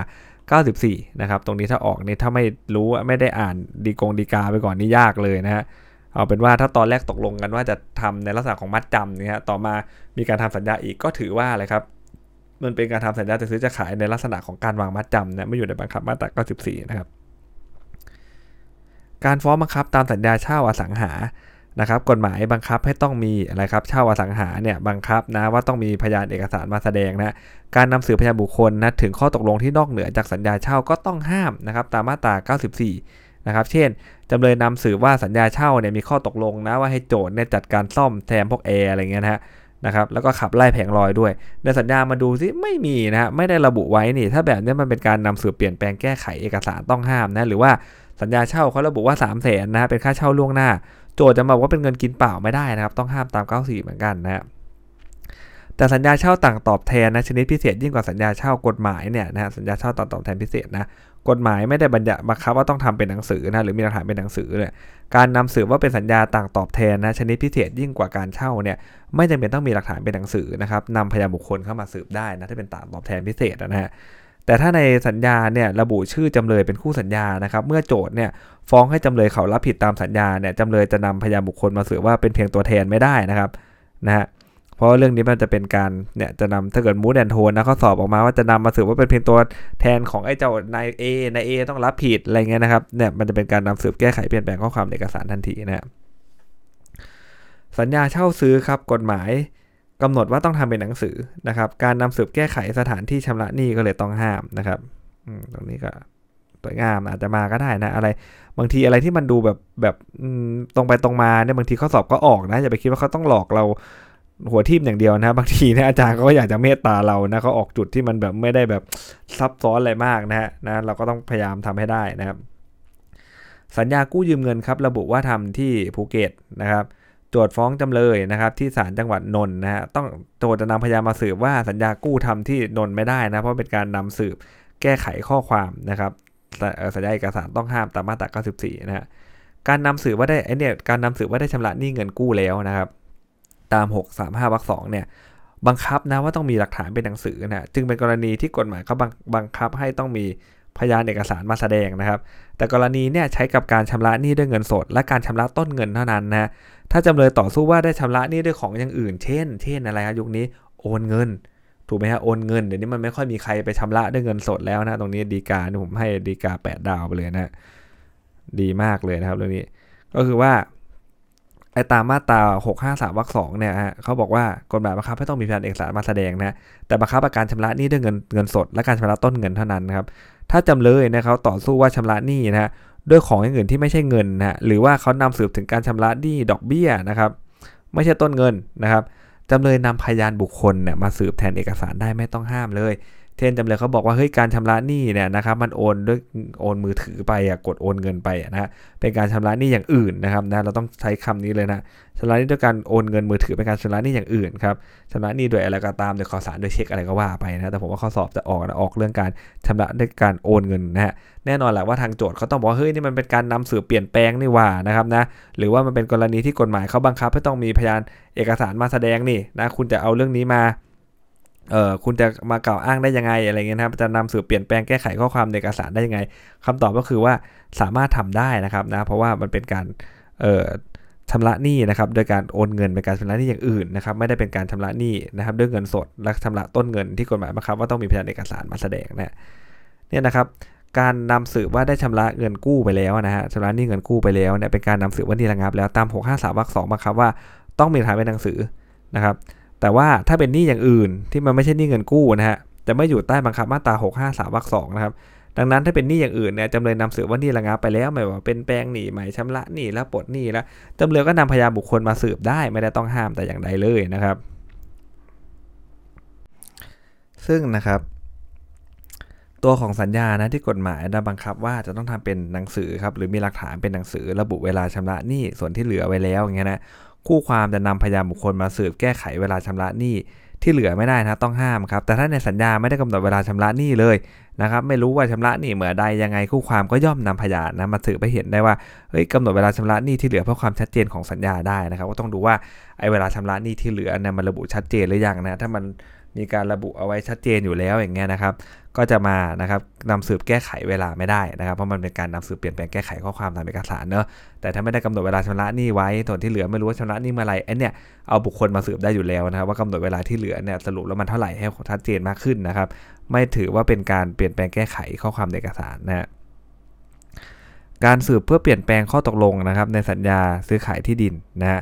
94 นะครับ ตรงนี้ถ้าออกนี่ถ้าไม่รู้ไม่ได้อ่านดีกงดีกาไปก่อนนี่ยากเลยนะฮะเอาเป็นว่าถ้าตอนแรกตกลงกันว่าจะทำในลักษณะของมัดจำเนี่ยต่อมามีการทำสัญญาอีกก็ถือว่าอะไรครับ มันเป็นการทำสัญญาจะซื้อจะขายในลักษณะของการวางมัดจำเนี่ยไม่อยู่ในบังคับมาตรา94 นะครับ การฟ้องบังคับตามสัญญาเช่าอสังหานะครับกฎหมายบังคับให้ต้องมีอะไรครับเช่าอสังหาเนี่ยบังคับนะว่าต้องมีพยานเอกสารมาแสดงนะการนำสืบพยานบุคคลนะถึงข้อตกลงที่นอกเหนือจากสัญญาเช่าก็ต้องห้ามนะครับตามมาตรา 94 นะครับเช่นจำเลยนำสืบว่าสัญญาเช่าเนี่ยมีข้อตกลงนะว่าให้โจทย์เนี่ยจัดการซ่อมแทนพวกแอร์อะไรเงี้ยนะฮะนะครับแล้วก็ขับไล่แผงลอยด้วย ในสัญญามาดูซิไม่มีนะฮะไม่ได้ระบุไว้นี่ ถ้าแบบนี้มันเป็นการนำสืบเปลี่ยนแปลงแก้ไขเอกสารต้องห้ามนะหรือว่า สัญญาเช่าเขาระบุว่า3 0 0แสนนะเป็นค่าเช่าล่วงหน้า โจทย์จะบอกว่าเป็นเงินกินเปล่าไม่ได้นะครับ ต้องห้ามตาม 94 เหมือนกันนะแต่สัญญาเช่าต่างตอบแทนนะชนิดพิเศษยิ่งกว่าสัญญาเช่ากฎหมายเนี่ยนะสัญญาเช่าต่างตอบแทนพิเศษนะกฎหมายไม่ได้บัญญัติบังคับว่าต้องทำเป็นหนังสือนะหรือมีหลักฐานเป็นหนังสือเลยการนำสืบว่าเป็นสัญญาต่างตอบแทนนะชนิดพิเศษยิ่งกว่าการเช่าเนี่ยไม่จำเป็นต้องมีหลักฐานเป็นหนังสือนะครับนำพยานบุคคลเข้ามาสืบได้นะถ้าเป็นต่างตอบแทนพิเศษนะฮะ แต่ถ้าในสัญญาเนี่ยระบุชื่อจำเลยเป็นคู่สัญญานะครับ เมื่อโจทย์เนี่ยฟ้องให้จำเลยเขารับผิดตามสัญญาเนี่ยจำเลยจะนำพยานบุคคลมาสืบว่าเป็นเพียงตัวแทนไม่ได้นะครับนะฮะเพราะเรื่องนี้มันจะเป็นการเนี่ยจะนำถ้าเกิดมูดแอนโทนนะเขาสอบออกมาว่าจะนำมาสืบว่าเป็นเพียงตัวแทนของไอ้เจ้านายเอนายเอต้องรับผิดอะไรเงี้ยนะครับเนี่ยมันจะเป็นการนำสืบแก้ไขเปลี่ยนแปลงข้อความเอกสารทันทีนะสัญญาเช่าซื้อครับกฎหมาย กำหนดว่าต้องทำเป็นหนังสือนะครับ การนำสืบแก้ไขสถานที่ชำระหนี้ก็เลยต้องห้ามนะครับตรงนี้ก็สวยงามอาจจะมาก็ได้นะอะไร บางทีอะไรที่มันดูแบบแบบตรงไปตรงมาเนี่ยบางทีข้อสอบก็ออกนะอย่าไปคิดว่าเขาต้องหลอกเราหัวทิ่มอย่างเดียวนะบางทีนะอาจารย์ก็อยากจะเมตตาเรานะเขาออกจุดที่มันแบบไม่ได้แบบซับซ้อนอะไรมากนะฮะนะเราก็ต้องพยายามทำให้ได้นะครับ สัญญากู้ยืมเงินครับ ระบุว่าทำที่ภูเก็ตนะครับ จทย์ฟ้องจำเลยนะครับที่ศาลจังหวัดนนท์นะฮะต้องโจทย์จะนำพยานมาสืบว่าสัญญากู้ทำที่นนท์ไม่ได้นะ เพราะเป็นการนำสืบแก้ไขข้อความนะครับสัญญาเอกสารต้องห้ามตามมาตรา94 นะฮะการนำสืบว่าได้ไอเนี่ยการนำสืบว่าได้ชำระหนี้เงินกู้แล้วนะครับตาม 635วรรคสองเนี่ยบังคับนะว่าต้องมีหลักฐานเป็นหนังสือนะจึงเป็นกรณีที่กฎหมายเขาบังคับให้ต้องมี พยานเอกสารมาแสดงนะครับ แต่กรณีเนี่ยใช้กับการชำระหนี้ด้วยเงินสด และการชำระต้นเงินเท่านั้นนะถ้าจำเลยต่อสู้ว่าได้ชำระหนี้ด้วยของอย่างอื่น เช่น เช่นอะไรครับยุคนี้โอนเงิน ถูกไหมฮะโอนเงินเดี๋ยวนี้มันไม่ค่อยมีใครไปชำระด้วยเงินสดแล้วนะตรงนี้ดีกาผมให้ดีกา8ดาวไปเลยนะดีมากเลยนะครับเรื่องนี้ก็คือว่าไอ้ตามมาตรา 653วรรคสองเนี่ยฮะเขาบอกว่ากฎหมายบังคับให้ต้องมีพยานเอกสารมาแสดงนะแต่บังคับการชำระหนี้ด้วยเงินเงินสด และการชำระต้นเงินเท่านั้นครับ ถ้าจำเลยนะครับต่อสู้ว่าชำระหนี้นะฮะด้วยของอย่างอื่นที่ไม่ใช่เงินนะหรือว่าเขานำสืบถึงการชำระหนี้ดอกเบี้ยนะครับ ไม่ใช่ต้นเงินนะครับจำเลยนำพยานบุคคลเนี่ยมาสืบแทนเอกสารได้ไม่ต้องห้ามเลย เทนจำเลยเขาบอกว่าเฮ้ยการชำระหนี้เนี่ยนะครับมันโอนด้วยโอนมือถือไปอะกดโอนเงินไปนะเป็นการชำระหนี้อย่างอื่นนะครับนะเราต้องใช้คำนี้เลยนะชำระหนี้ด้วยการโอนเงินมือถือเป็นการชำระหนี้อย่างอื่นครับชำระหนี้โดยอะไรก็ตามโดยขอสารโดยเช็คอะไรก็ว่าไปนะแต่ผมว่าข้อสอบจะออกนะออกเรื่องการชำระด้วยการโอนเงินนะฮะแน่นอนแหละว่าทางโจทย์เขาต้องบอกเฮ้ยนี่มันเป็นการนำสืบเปลี่ยนแปลงนี่ว่านะครับนะหรือว่ามันเป็นกรณีที่กฎหมายเขาบังคับให้ต้องมีพยานเอกสารมาแสดงนี่นะคุณจะเอาเรื่องนี้มา เออคุณจะมากล่าวอ้างได้ยังไงอะไรเงี้ยนะครับจะนำสืบเปลี่ยนแปลงแก้ไขข้อความในเอกสารได้ยังไงคำตอบก็คือว่าสามารถทำได้นะครับนะเพราะว่ามันเป็นการเอ่อชำระหนี้นะครับโดยการโอนเงินเป็นการชำระหนี้อย่างอื่นนะครับไม่ได้เป็นการชำระหนี้นะครับด้วยเงินสดและชำระต้นเงินที่กฎหมายบังคับว่าต้องมีพยานเอกสารมาแสดงนะเนี่ยนะครับการนำสืบว่าได้ชำระเงินกู้ไปแล้วนะฮะชำระหนี้เงินกู้ไปแล้วเนี่ยเป็นการนำสืบว่านี่ระงับแล้วตาม 653วรรคสองบังคับว่าต้องมีฐานเป็นหนังสือนะครับ แต่ว่าถ้าเป็นหนี้อย่างอื่นที่มันไม่ใช่หนี้เงินกู้นะฮะจะไม่อยู่ใต้บังคับมาตรา 653วรรคสองนะครับดังนั้นถ้าเป็นหนี้อย่างอื่นเนี่ยจำเลยนำสืบว่าหนี่ระงับไปแล้วหมายว่าเป็นแปลงหนี้ใหม่ชำระหนี้แล้วปลดหนี้แล้วจำเลยก็นำพยานบุคคลมาสืบได้ไม่ได้ต้องห้ามแต่อย่างใดเลยนะครับ ซึ่งนะครับ ตัวของสัญญานะที่กฎหมายนะบังคับว่าจะต้องทำเป็นหนังสือครับหรือมีหลักฐานเป็นหนังสือระบุเวลาชำระหนี้ส่วนที่เหลือไว้แล้วอย่างเงี้ยนะ คู่ความจะนำพยานบุคคลมาสืบแก้ไขเวลาชำระหนี้ที่เหลือไม่ได้นะต้องห้ามครับแต่ถ้าในสัญญาไม่ได้กำหนดเวลาชำระหนี้เลยนะครับไม่รู้ว่าชำระหนี้เมื่อใดยังไงคู่ความก็ย่อมนำพยานนะมาสืบไปเห็นได้ว่าเฮ้ยกำหนดเวลาชำระหนี้ที่เหลือเพื่อความชัดเจนของสัญญาได้นะครับก็ต้องดูว่าไอ้เวลาชำระหนี้ที่เหลือเนี่ยมันระบุชัดเจนหรือยังนะถ้ามันมีการระบุเอาไว้ชัดเจนอยู่แล้วอย่างเงี้ยนะครับ ก็จะมานะครับนำสืบแก้ไขเวลาไม่ได้นะครับ เพราะมันเป็นการนำสืบเปลี่ยนแปลงแก้ไขข้อความตามเอกสารเนอะแต่ถ้าไม่ได้กำหนดเวลาชำระหนี้ไว้ส่วนที่เหลือไม่รู้ว่าชำระหนี้เมื่อไรไอ้เนี่ยเอาบุคคลมาสืบได้อยู่แล้วนะครับว่ากำหนดเวลาที่เหลือเนี่ยสรุปแล้วมันเท่าไหร่ให้ชัดเจนมากขึ้นนะครับไม่ถือว่าเป็นการเปลี่ยนแปลงแก้ไขข้อความในเอกสารนะการสืบเพื่อเปลี่ยนแปลงข้อตกลงนะครับในสัญญาซื้อขายที่ดินนะ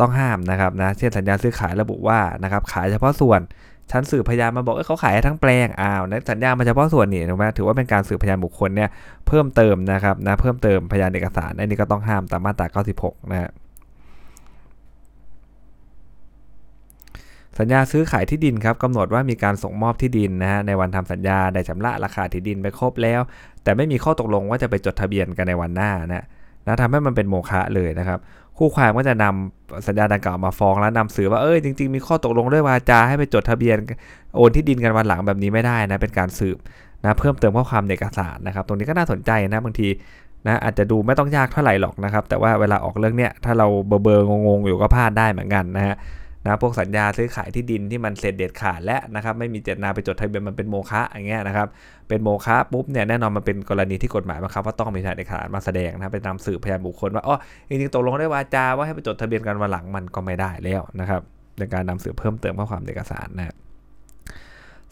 ต้องห้ามนะครับนะเช่นสัญญาซื้อขายระบุว่านะครับขายเฉพาะส่วน ชั้นสืบพยานมาบอกเเขาขายทั้งแปลงอ้าวในสัญญามาเฉพาะส่วนนี่ถูกไหมถือว่าเป็นการสืบพยานบุคคลเนี่ยเพิ่มเติมนะครับนะเพิ่มเติมพยานเอกสารอันนี้ก็ต้องห้ามตามมาตรา 96 นะฮะสัญญาซื้อขายที่ดินครับกำหนดว่ามีการส่งมอบที่ดินนะฮะในวันทำสัญญาได้ชำระราคาที่ดินไปครบแล้ว แต่ไม่มีข้อตกลงว่าจะไปจดทะเบียนกันในวันหน้านะ นะทำให้มันเป็นโมฆะเลยนะครับ คู่ความก็จะนำสัญญาดังกล่าวมาฟ้องแล้วนำสือว่าเอ้ยจริงๆมีข้อตกลงด้วยวาจาให้ไปจดทะเบียนโอนที่ดินกันวันหลังแบบนี้ไม่ได้นะเป็นการสืบนะเพิ่มเติมข้อความในเอกสารนะครับ ตรงนี้ก็น่าสนใจนะบางทีนะอาจจะดูไม่ต้องยากเท่าไหร่หรอกนะครับ แต่ว่าเวลาออกเรื่องเนี้ยถ้าเราเบอร์เบอร์งงๆอยู่ก็พลาดได้เหมือนกันนะฮะ นะพวกสัญญาซื้อขายที่ดินที่มันเสร็จเด็ดขาดและนะครับไม่มีเจตนาไปจดทะเบียนมันเป็นโมฆะอย่างเงี้ยนะครับเป็นโมฆะปุ๊บเนี่ยแน่นอนมันเป็นกรณีที่กฎหมายบังคับว่าต้องมีพยานเอกสารมาแสดงนะเป็นนำสืบพยานบุคคลว่าอ๋อจริงๆตกลงได้วาจาว่าให้ไปจดทะเบียนกันวันหลังมันก็ไม่ได้แล้วนะครับในการนำสืบเพิ่มเติมข้อความเอกสารนะ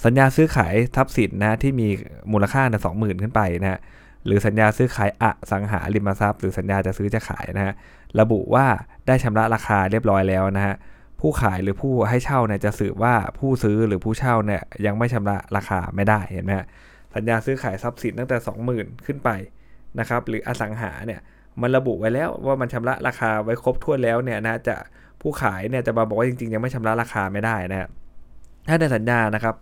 สัญญาซื้อขายทรัพย์สินนะที่มีมูลค่าในสองหมื่นขึ้นไปนะหรือสัญญาซื้อขายอสังหาริมทรัพย์ หรือสัญญาจะซื้อจะขายนะฮะระบุว่าได้ชำระราคาเรียบร้อยแล้วนะฮะ ผู้ขายหรือผู้ให้เช่าเนี่ยจะสืบว่าผู้ซื้อหรือผู้เช่าเนี่ยยังไม่ชำระราคาไม่ได้เห็นไหมสัญญาซื้อขายทรัพย์สินตั้งแต่ 20,000 ขึ้นไปนะครับหรืออสังหาเนี่ยมันระบุไว้แล้วว่ามันชำระราคาไว้ครบถ้วนแล้วเนี่ยนะจะผู้ขายเนี่ยจะมาบอกว่าจริงๆ ยังไม่ชำระราคาไม่ได้นะถ้าในสัญญานะครับ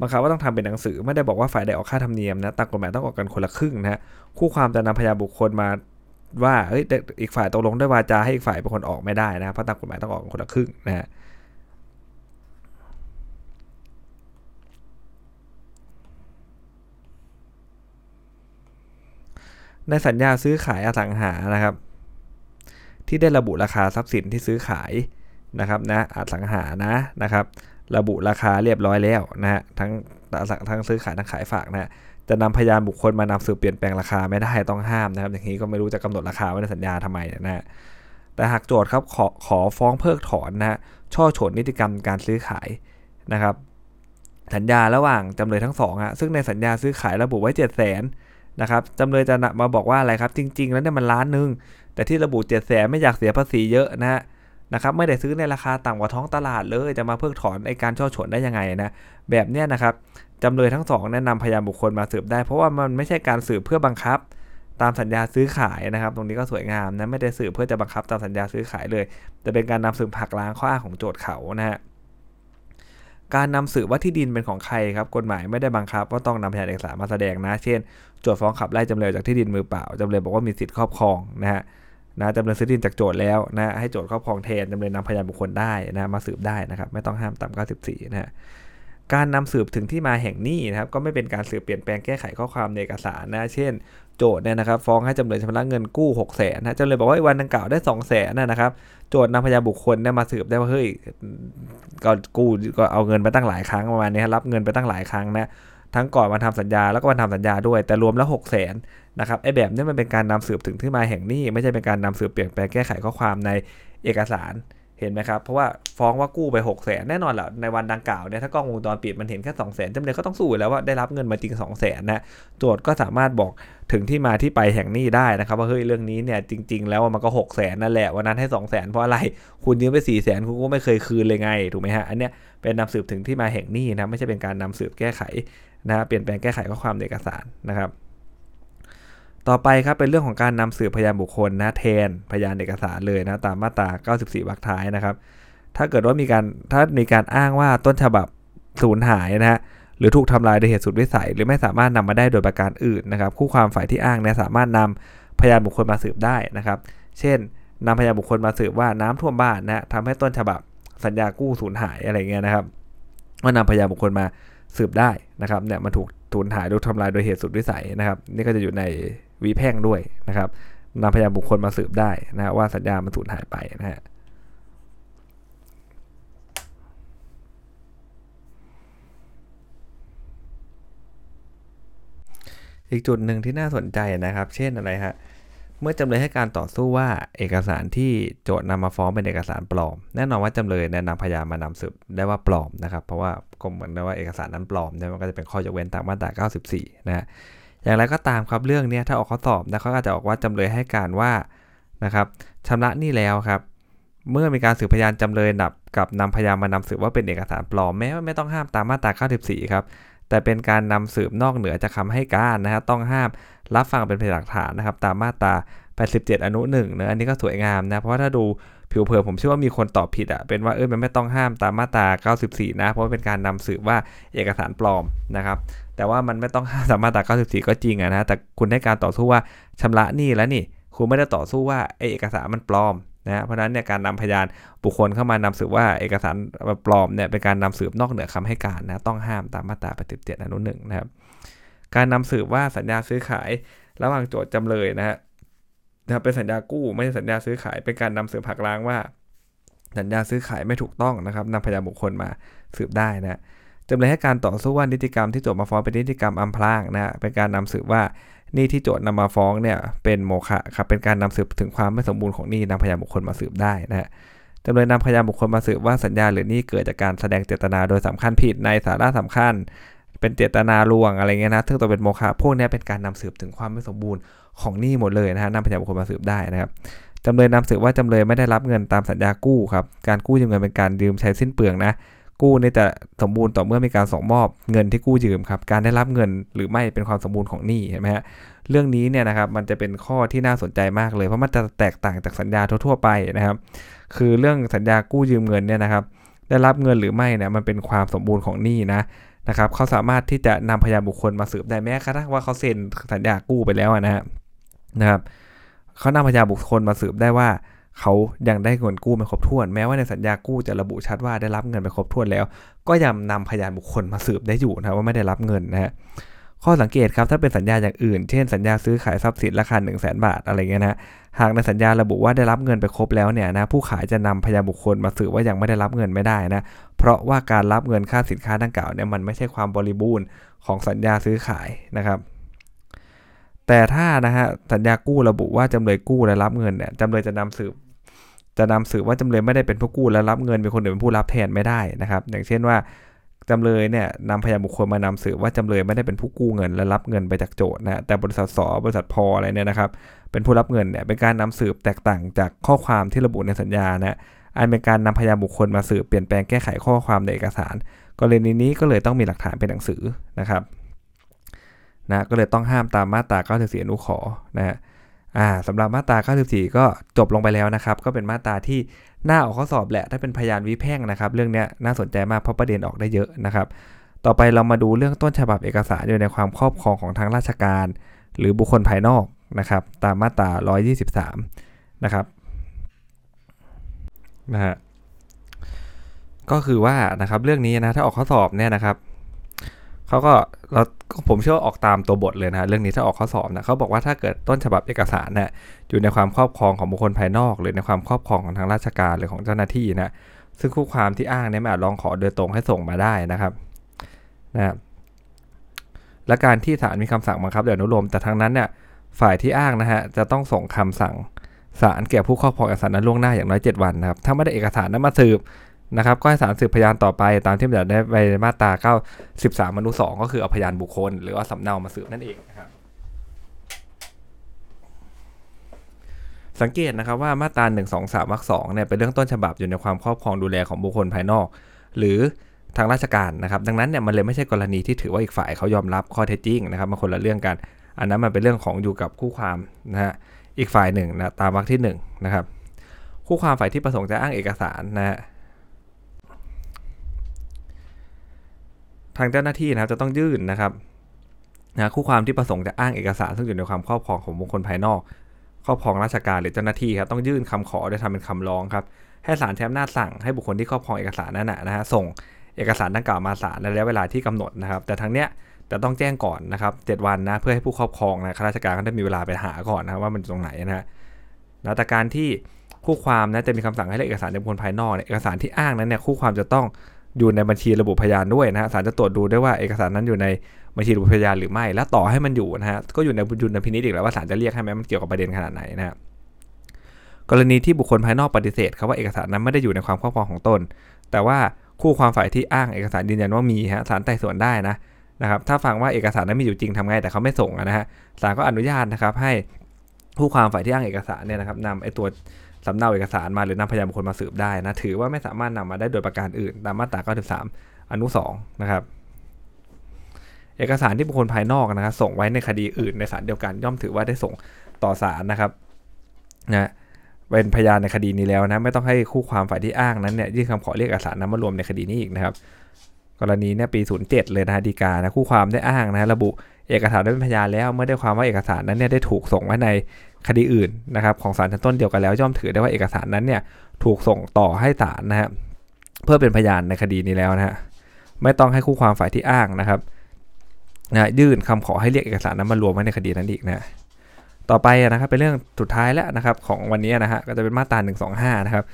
บังคับว่าต้องทำเป็นหนังสือไม่ได้บอกว่าฝ่ายใดออกค่าธรรมเนียมนะตามกฎหมายต้องออกกันคนละครึ่งนะคู่ความจะนำพยานบุคคลมา ว่าเฮ้ยอีกฝ่ายตกลงด้วยวาจาให้อีกฝ่ายเป็นคนออกไม่ได้นะเพราะตามกฎหมายต้องออกคนละครึ่งนะฮะในสัญญาซื้อขายอสังหานะครับ ที่ได้ระบุราคาทรัพย์สินที่ซื้อขายนะครับนะอสังหานะนะครับ ระบุราคาเรียบร้อยแล้วนะฮะทั้งทั้งซื้อขายทั้งขายฝากนะ จะนำพยานบุคคลมานำสืบเปลี่ยนแปลงราคาไม่ได้ต้องห้ามนะครับ อย่างนี้ก็ไม่รู้จะกำหนดราคาไว้ในสัญญาทำไมนะฮะแต่หากโจทย์ครับขอขอฟ้องเพิกถอนนะช่อฉนนิติกรรมการซื้อขายนะครับ สัญญาระหว่างจำเลยทั้งสองฮะซึ่งในสัญญาซื้อขายระบุไว้7 0 0 0 0นนะครับจำเลยจะมาบอกว่าอะไรครับ จริง ๆ แล้วเนี่ยมันล้านหนึ่งแต่ที่ระบุ7 0 0 0 0นไม่อยากเสียภาษีเยอะนะนะครับไม่ได้ซื้อในราคาต่ำกว่าท้องตลาดเลยจะมาเพิกถอนไอการช่อฉนได้ยังไงนะแบบเนี้ยนะครับ จำเลยทั้งสองแนะนำพยานบุคคลมาสืบได้ เพราะว่ามันไม่ใช่การสืบเพื่อบังคับ ตามสัญญาซื้อขายนะครับ ตรงนี้ก็สวยงามนะไม่ได้สืบเพื่อจะบังคับตามสัญญาซื้อขายเลยแต่เป็นการนำสืบผักล้างข้ออ้างของโจทย์เขานะฮะการนำสืบว่าที่ดินเป็นของใครครับกฎหมายไม่ได้บังคับว่าต้องนำพยานเอกสารมาแสดงนะ เช่น โจทย์ฟ้องขับไล่จำเลยจากที่ดินมือเปล่าจำเลยบอกว่ามีสิทธิ์ครอบครองนะฮะนะจำเลยซื้อดินจากโจทย์แล้วนะให้โจทย์ครอบครองแทนจำเลยนำพยานบุคคลได้นะมาสืบได้นะครับ ไม่ต้องห้ามต่ำ94นะฮะ การนำสืบถึงที่มาแห่งหนี้นะครับก็ไม่เป็นการสืบเปลี่ยนแปลงแก้ไขข้อความในเอกสารนะเช่น โจทย์เนี่ยนะครับฟ้องให้จำเลยชำระเงินกู้6 0 0 0 0นนะจำเลยบอกว่าวันดังกล่าวได้2 0 0 0 0นนะครับโจทย์นำพยานบุคคลเนี่ยมาสืบได้ว่าเฮ้ยก็กู้ก็เอาเงินไปตั้งหลายครั้งประมาณนี้รับเงินไปตั้งหลายครั้งนะทั้งก่อนวันทำสัญญาแล้วก็วันทำสัญญาด้วยแต่รวมแล้ว6 0 0 0 0นนะครับไอ้แบบนี้มันเป็นการนำสืบถึงที่มาแห่งหนี้ ไม่ใช่เป็นการนำสืบเปลี่ยนแปลงแก้ไขข้อความในเอกสาร เห็นไหมครับ เพราะว่าฟ้องว่ากู้ไป6 0แสนแน่นอนแหละในวันดังกล่าวเนี่ยถ้ากล้องวงจรปิดมันเห็นแค่2 0 0แสนจำเลยก็ต้องสู้แล้วว่าได้รับเงินมาจริง 2 0 0แสนนะโจทย์ก็สามารถบอกถึงที่มาที่ไปแห่งนี้ได้นะครับ ว่าเฮ้ยเรื่องนี้เนี่ยจริง ๆ แล้วมันก็6 0แสนนั่นแหละวันนั้นให้ 2 0 0แสนเพราะอะไรคุณยืมไป4 0 0แสนคุณก็ไม่เคยคืนเลยไงถูกไหมฮะอันเนี้ยเป็นนำสืบถึงที่มาแห่งนี้นะไม่ใช่เป็นการนำสืบแก้ไขนะเปลี่ยนแปลงแก้ไขข้อความในเอกสารนะครับ ต่อไปครับเป็นเรื่องของการนำสืบพยานบุคคลนะแทนพยานเอกสารเลยนะตามมาตรา 94วรรคท้ายนะครับ ถ้าเกิดว่ามีการถ้ามีการอ้างว่าต้นฉบับสูญหายนะฮะหรือถูกทำลายโดยเหตุสุดวิสัย หรือไม่สามารถนำมาได้โดยประการอื่นนะครับ คู่ความฝ่ายที่อ้างเนี่ยสามารถนำพยานบุคคลมาสืบได้นะครับ เช่นนำพยานบุคคลมาสืบว่าน้ำท่วมบ้านนะทำให้ต้นฉบับสัญญากู้สูญหายอะไรเงี้ยนะครับว่านำพยานบุคคลมาสืบได้นะครับเนี่ยมันถูกสูญหายโดยทำลายโดยเหตุสุดวิสัยนะครับ นี่ก็จะอยู่ใน วีแพ่งด้วยนะครับนำพยานบุคคลมาสืบได้นะว่าสัญญามันสูญหายไปนะฮะอีกจุดหนึ่งที่น่าสนใจนะครับ เช่นอะไรฮะ เมื่อจำเลยให้การต่อสู้ว่าเอกสารที่โจทย์นำมาฟ้องเป็นเอกสารปลอม แน่นอนว่าจำเลยแนะนำพยานมานำสืบได้ว่าปลอมนะครับ เพราะว่าก็เหมือนว่าเอกสารนั้นปลอมเนี่ยมันก็จะเป็นข้อยกเว้นตามมาตรา 94 นะฮะ อย่างไรก็ตามครับเรื่องนี้ถ้าออกข้อสอบนะเขาอาจะออกว่าจำเลยให้การว่านะครับชำระหนี้แล้วครับเมื่อมีการสืบพยานจำเลยนับกับนำพยานมานำสืบว่าเป็นเอกสารปลอมแม้ว่าไม่ต้องห้ามตามมาตรา94ครับแต่เป็นการนำสืบนอกเหนือจากคาให้การนะฮะต้องห้ามรับฟังเป็นพยานหลักฐานนะครับตามมาตรา 87 อนุ1เนะอันนี้ก็สวยงามนะ เพราะว่าถ้าดูผิวเผินผมเชื่อว่ามีคนตอบผิดอะ่ะเป็นว่าเออมันไม่ต้องห้ามตามมาตรา 94 นะ เพราะว่าเป็นการนำสืบว่าเอกสารปลอมนะครับแต่ว่ามันไม่ต้องห้ามตามมาตรา 94 ก็จริงอะนะแต่คุณให้การต่อสู้ว่าชำระหนี้แล้วนี่ คุณไม่ได้ต่อสู้ว่าเอกสารมันปลอมนะเพราะนั้นเนี่ยการนำพยานบุคคลเข้ามานำสืบว่าเอกสารปลอมเนี่ยเป็นการนำสืบนอกเหนือคำให้การนะต้องห้ามตามมาตรา 87 อนุหนึ่งนะครับการนำสืบว่าสัญญาซื้อขายระหว่างโจทย์จำเลยนะฮะ นะครับเป็นสัญญากู้ไม่ใช่สัญญาซื้อขายเป็นการนำสืบผักล้างว่า สัญญาซื้อขายไม่ถูกต้องนะครับนำพยานบุคคลมาสืบได้นะจำเลยให้การต่อสู้ว่านิติกรรมที่โจทย์มาฟ้องเป็นนิติกรรมอำพรางนะเป็นการนำสืบว่านี่ที่โจทย์นำมาฟ้องเนี่ยเป็นโมฆะครับเป็นการนำสืบถึงความไม่สมบูรณ์ของนี่นำพยานบุคคลมาสืบได้นะฮะจำเลยนำพยานบุคคลมาสืบว่าสัญญาหรือนี่เกิดจากการแสดงเจตนาโดยสำคัญผิดในสาระสำคัญ เป็นเจตนาลวงอะไรเงี้ยนะซึ่งตัวเป็นโมฆะพวกนี้เป็นการนำสืบถึงความไม่สมบูรณ์ของหนี่หมดเลยนะฮะนำพยานบุคคลมาสืบได้นะครับจำเลยนำสืบว่าจำเลยไม่ได้รับเงินตามสัญญากู้ครับการกู้ยืมเงินเป็นการยืมใช้สิ้นเปลืองนะกู้นี่จะสมบูรณ์ต่อเมื่อมีการส่งมอบเงินที่กู้ยืมครับการได้รับเงินหรือไม่เป็นความสมบูรณ์ของหนี้เห็นไหมฮะเรื่องนี้เนี่ยนะครับมันจะเป็นข้อที่น่าสนใจมากเลยเพราะมันจะแตกต่างจากสัญญาทั่วๆไปนะครับ คือเรื่องสัญญากู้ยืมเงินเนี่ยนะครับ ได้รับเงินหรือไม่เนี่ยมันเป็นความสมบูรณ์ของหนี้นะ นะครับเขาสามารถที่จะนำพยานบุคคลมาสืบได้แม้กระทั่งว่าเขาเซ็นสัญญากู้ไปแล้วนะฮะนะครับเขานำพยานบุคคลมาสืบได้ว่าเขายังได้เงินกู้ไม่ครบถ้วน แม้ว่าในสัญญากู้จะระบุชัดว่าได้รับเงินไปครบถ้วนแล้ว ก็ยังนำพยานบุคคลมาสืบได้อยู่นะว่าไม่ได้รับเงินนะฮะ ข้อสังเกตครับถ้าเป็นสัญญาอย่างอื่น เช่นสัญญาซื้อขายทรัพย์สินราคา 1 0 0 0 0แบาทอะไรเงี้ยนะหากในสัญญาระบุว่าได้รับเงินไปครบแล้วเนี่ยนะผู้ขายจะนำพยานบุคคลมาสืบว่ายังไม่ได้รับเงินไม่ได้นะเพราะว่าการรับเงินค่าสินค้าดังกล่าวเนี่ยมันไม่ใช่ความบริบูรณ์ของสัญญาซื้อขายนะครับแต่ถ้านะฮะสัญญากู้ระบุว่าจำเลยกู้และรับเงินเนี่ยจำเลยจะนำสืบจะนำสืบว่าจำเลยไม่ได้เป็นผู้กู้และรับเงินเป็นคนอื่นเป็นผู้รับแทนไม่ได้นะครับ อย่างเช่นว่า จำเลยเนี่ยนำพยานบุคคลมานำสืบว่าจำเลยไม่ได้เป็นผู้กู้เงินและรับเงินไปจากโจทย์นะแต่บริษัทสบริษัทพออะไรเนี่ยนะครับเป็นผู้รับเงินเนี่ยเป็นการนำสืบแตกต่างจากข้อความที่ระบุในสัญญานะอันเป็นการนำพยานบุคคลมาสืบเปลี่ยนแปลงแก้ไขข้อความในเอกสาร กรณีนี้ก็เลยต้องมีหลักฐานเป็นหนังสือนะครับนะก็เลยต้องห้ามตามมาตรา94อนุขอนะฮะ อ่าสำหรับมาตรา94ก็จบลงไปแล้วนะครับ ก็เป็นมาตราที่น่าออกข้อสอบแหละ ถ้าเป็นพยานวิแพ่งนะครับ เรื่องนี้น่าสนใจมากเพราะประเด็นออกได้เยอะนะครับ ต่อไปเรามาดูเรื่องต้นฉบับเอกสารอยู่ในความครอบครองของทางราชการ หรือบุคคลภายนอกนะครับ ตามมาตรา 123 นะครับนะฮะก็คือว่านะครับเรื่องนี้นะถ้าออกข้อสอบเนี่ยนะครับ เขาก็เราผมเชื่อออกตามตัวบทเลยนะเรื่องนี้ถ้าออกข้อสอบนะเขาบอกว่าถ้าเกิดต้นฉบับเอกสารเนี่ยอยู่ในความครอบครองของบุคคลภายนอก หรือในความครอบครองของทางราชการหรือของเจ้าหน้าที่นะซึ่งคู่ความที่อ้างเนี่ยม่อาจร้องขอโดยตรงให้ส่งมาได้นะครับนะครับและการที่ศาลมีคำสั่งบังคับโดยอนุโลมแต่ทั้งนั้นเนี่ยฝ่ายที่อ้างนะฮะจะต้องส่งคำสั่งศาลแก่ผู้ครอบครองเอกสารนั้นล่วงหน้าอย่างน้อย 7 วันนะครับถ้าไม่ได้เอกสารนั้นมาสืบ นะครับก็ให้ศาลสืบพยานต่อไปตามที่บัญญัติได้ในมาตรา93มนุษย์2ก็คือเอาพยานบุคคล หรือว่าสำเนามาสืบนั่นเองนะครับสังเกตนะครับว่ามาตรา 1 2 3วรรค2เนี่ยเป็นเรื่องต้นฉบับอยู่ในความครอบครองดูแลของบุคคลภายนอก หรือทางราชการนะครับ ดังนั้นเนี่ยมันเลยไม่ใช่กรณีที่ถือว่าอีกฝ่ายเขายอมรับข้อเท็จจริงนะครับมันคนละเรื่องกัน อันนั้นมันเป็นเรื่องของอยู่กับคู่ความนะฮะอีกฝ่ายหนึ่งนะตามวรรคที่1นะครับคู่ความฝ่ายที่ประสงค์จะอ้างเอกสารนะฮะ ทางเจ้าหน้าที่นะครับจะต้องยื่นนะครับนะคู่ความที่ประสงค์จะอ้างเอกสารซึ่งอยู่ในความครอบครองของบุคคลภายนอกครอบครองราชการหรือเจ้าหน้าที่ครับต้องยื่นคำขอโดยทำเป็นคำร้องครับให้ศาลใช้อำนาจสั่งให้บุคคลที่ครอบครองเอกสารนั้นนะฮะส่งเอกสารดังกล่าวมาศาลในระยะเวลาที่กำหนดนะครับ แต่ทั้งเนี้ยจะต้องแจ้งก่อนนะครับเวันนะเพื่อให้ผู้ครอบครองนะข้าราชการก็ได้มีเวลาไปหาก่อนนะว่ามันตรงไหนนะฮะแต่การที่คู่ความนะจะมีคำสั่งให้เอกสารในบุคคลภายนอกเอกสารที่อ้างนั้นเนี่ยคู่ความจะต้อง อยู่ในบัญชีระบุพยานด้วยนะฮะศาลจะตรวจดูได้ว่าเอกสารนั้นอยู่ในบัญชีระบุพยานหรือไม่ แล้วต่อให้มันอยู่นะฮะก็อยู่ในบุญพินิจอีกแล้วว่าศาลจะเรียกให้ไหมมันเกี่ยวกับประเด็นขนาดไหนนะฮะกรณีที่บุคคลภายนอกปฏิเสธครับว่าเอกสารนั้นไม่ได้อยู่ในความครอบครองของตน แต่ว่าคู่ความฝ่ายที่อ้างเอกสารยืนยันว่ามีฮะศาลไต่สวนได้นะนะครับถ้าฟังว่าเอกสารนั้นมีอยู่จริงทำไงแต่เขาไม่ส่งนะฮะศาลก็อนุญาตนะครับให้ผู้ความฝ่ายที่อ้างเอกสารเนี่ยนะครับนำไอ้ตัว สำเนาเอกสารมาหรือนำพยานบุคคลมาสืบได้นะถือว่าไม่สามารถนำมาได้โดยประการอื่น ตามมาตรา 93 อนุ 2 นะครับ เอกสารที่บุคคลภายนอกนะครับ ส่งไว้ในคดีอื่นในศาลเดียวกัน ย่อมถือว่าได้ส่งต่อศาลนะครับนะเป็นพยานในคดีนี้แล้วนะไม่ต้องให้คู่ความฝ่ายที่อ้างนั้นเนี่ยยื่นคำขอเรียกเอกสารนั้นมารวมในคดีนี้อีกนะครับ กรณีเนี่ยปี 07 เลยนะดีกานะคู่ความได้อ้างนะระบุ เอกสารได้เป็นพยานแล้ว เมื่อได้ความว่าเอกสารนั้นเนี่ยได้ถูกส่งไว้ในคดีอื่นนะครับของศาลชั้นต้นเดียวกันแล้วย่อมถือได้ว่าเอกสารนั้นเนี่ยถูกส่งต่อให้ศาลนะครับเพื่อเป็นพยานในคดีนี้แล้วนะฮะไม่ต้องให้คู่ความฝ่ายที่อ้างนะครับนะยื่นคำขอให้เรียกเอกสารนั้นมารวมไว้ในคดีนั้นอีกนะต่อไปนะครับเป็นเรื่องสุดท้ายแล้วนะครับของวันนี้นะฮะก็จะเป็นมาตรา125 นะครับ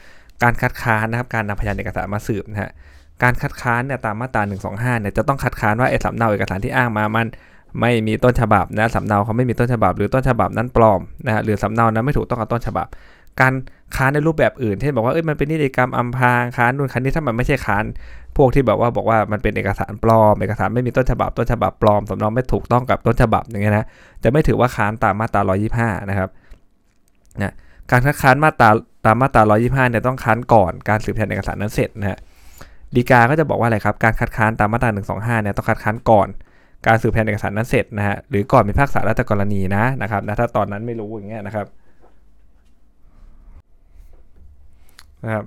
การคัดค้านนะครับการนำพยานเอกสารมาสืบนะฮะการคัดค้านเนี่ยตามมาตรา125 เนี่ยจะต้องคัดค้านว่าไอ้สำเนาเอกสารที่อ้างมามัน ไม่มีต้นฉบับนะสำเนาเขาไม่มีต้นฉบับ หรือต้นฉบับนั้นปลอมนะฮะหรือสำเนานั้นไม่ถูกต้องกับต้นฉบับ การค้านในรูปแบบอื่นเช่นบอกว่าเอ้ยมันเป็นนิติกรรมอำพรางค้านนู่นค้านนี้ถ้ามันไม่ใช่ค้านพวกที่แบบว่าบอกว่ามันเป็นเอกสารปลอม เอกสารไม่มีต้นฉบับต้นฉบับปลอมสำเนาไม่ถูกต้องกับต้นฉบับอย่างเงี้ยนะจะไม่ถือว่าค้านตามมาตรา 125 นะครับนะการคัดค้านมาตราตามมาตรา 125 เนี่ยต้องค้านก่อนการสืบพยานเอกสารนั้นเสร็จนะฮะดีกาก็จะบอกว่าอะไรครับการคัดค้านตามมาตรา 125 เนี่ยต้องคัดค้านก่อน การสืบพยานเอกสารนั้นเสร็จนะฮะหรือก่อนมีภาคษารัฐกรณีนะนะครับนะถ้าตอนนั้นไม่รู้อย่างเงี้ยนะครับนะครับ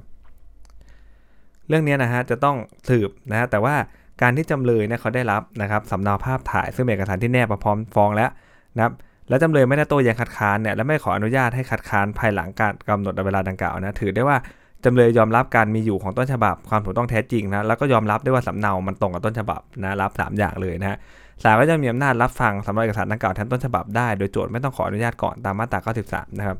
เรื่องนี้นะฮะจะต้องสืบนะฮะแต่ว่าการที่จำเลยเนี่ยเขาได้รับนะครับสำเนาภาพถ่ายซึ่งเป็นเอกสารที่แนบมาพร้อมฟ้องแล้วนะครับแล้วจำเลยไม่ได้โต้แย้งคัดค้านเนี่ยและไม่ขออนุญาตให้คัดค้านภายหลังการกำหนดเวลาดังกล่าวนะถือได้ว่าจำเลยยอมรับการมีอยู่ของต้นฉบับความถูกต้องแท้จริงนะแล้วก็ยอมรับได้วยว่าสำเนา มันตรงกับต้นฉบับนะรับ 3 อย่างเลยนะฮะ ศาลก็จะมีอำนาจรับฟังสำเนาเอกสารดังกล่าวแทนต้นฉบับได้โดยโจทย์ไม่ต้องขออนุญาตก่อนตามมาตรา 93 นะครับ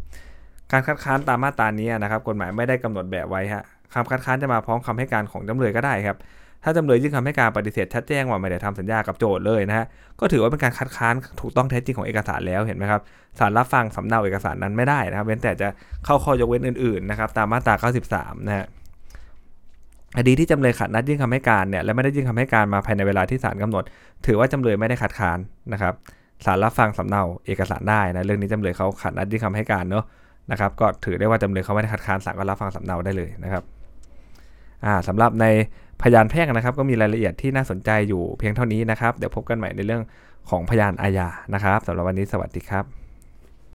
การคัดค้านตามมาตรานี้นะครับ กฎหมายไม่ได้กำหนดแบบไว้ฮะคำคัดค้านจะมาพร้อมคำให้การของจำเลยก็ได้ครับถ้าจำเลยยื่นคำให้การปฏิเสธชัดแจ้งว่าไม่ได้ทำสัญญากับโจทย์เลยนะฮะก็ถือว่าเป็นการคัดค้านถูกต้องแท้จริงของเอกสารแล้วเห็นไหมครับศาลรับฟังสำเนาเอกสารนั้นไม่ได้นะครับเว้นแต่จะเข้าข้อยกเว้นอื่นๆนะครับตามมาตรา 93 นะฮะคดีที่จำเลยขัดนัดยื่นคำให้การเนี่ยและไม่ได้ยื่นคำให้การมาภายในเวลาที่ศาลกำหนด ถือว่าจำเลยไม่ได้คัดค้านนะครับศาลรับฟังสำเนาเอกสารได้นะเรื่องนี้จำเลยเขาขัดนัดยื่นคำให้การเนาะนะครับ ก็ถือได้ว่าจำเลยเขาไม่ได้คัดค้านศาลก็รับฟังสำเนาได้เลยนะครับอ่าสำหรับในพยานแพ่งนะครับ ก็มีรายละเอียดที่น่าสนใจอยู่เพียงเท่านี้นะครับ เดี๋ยวพบกันใหม่ในเรื่องของพยานอาญานะครับสำหรับวันนี้สวัสดีครับ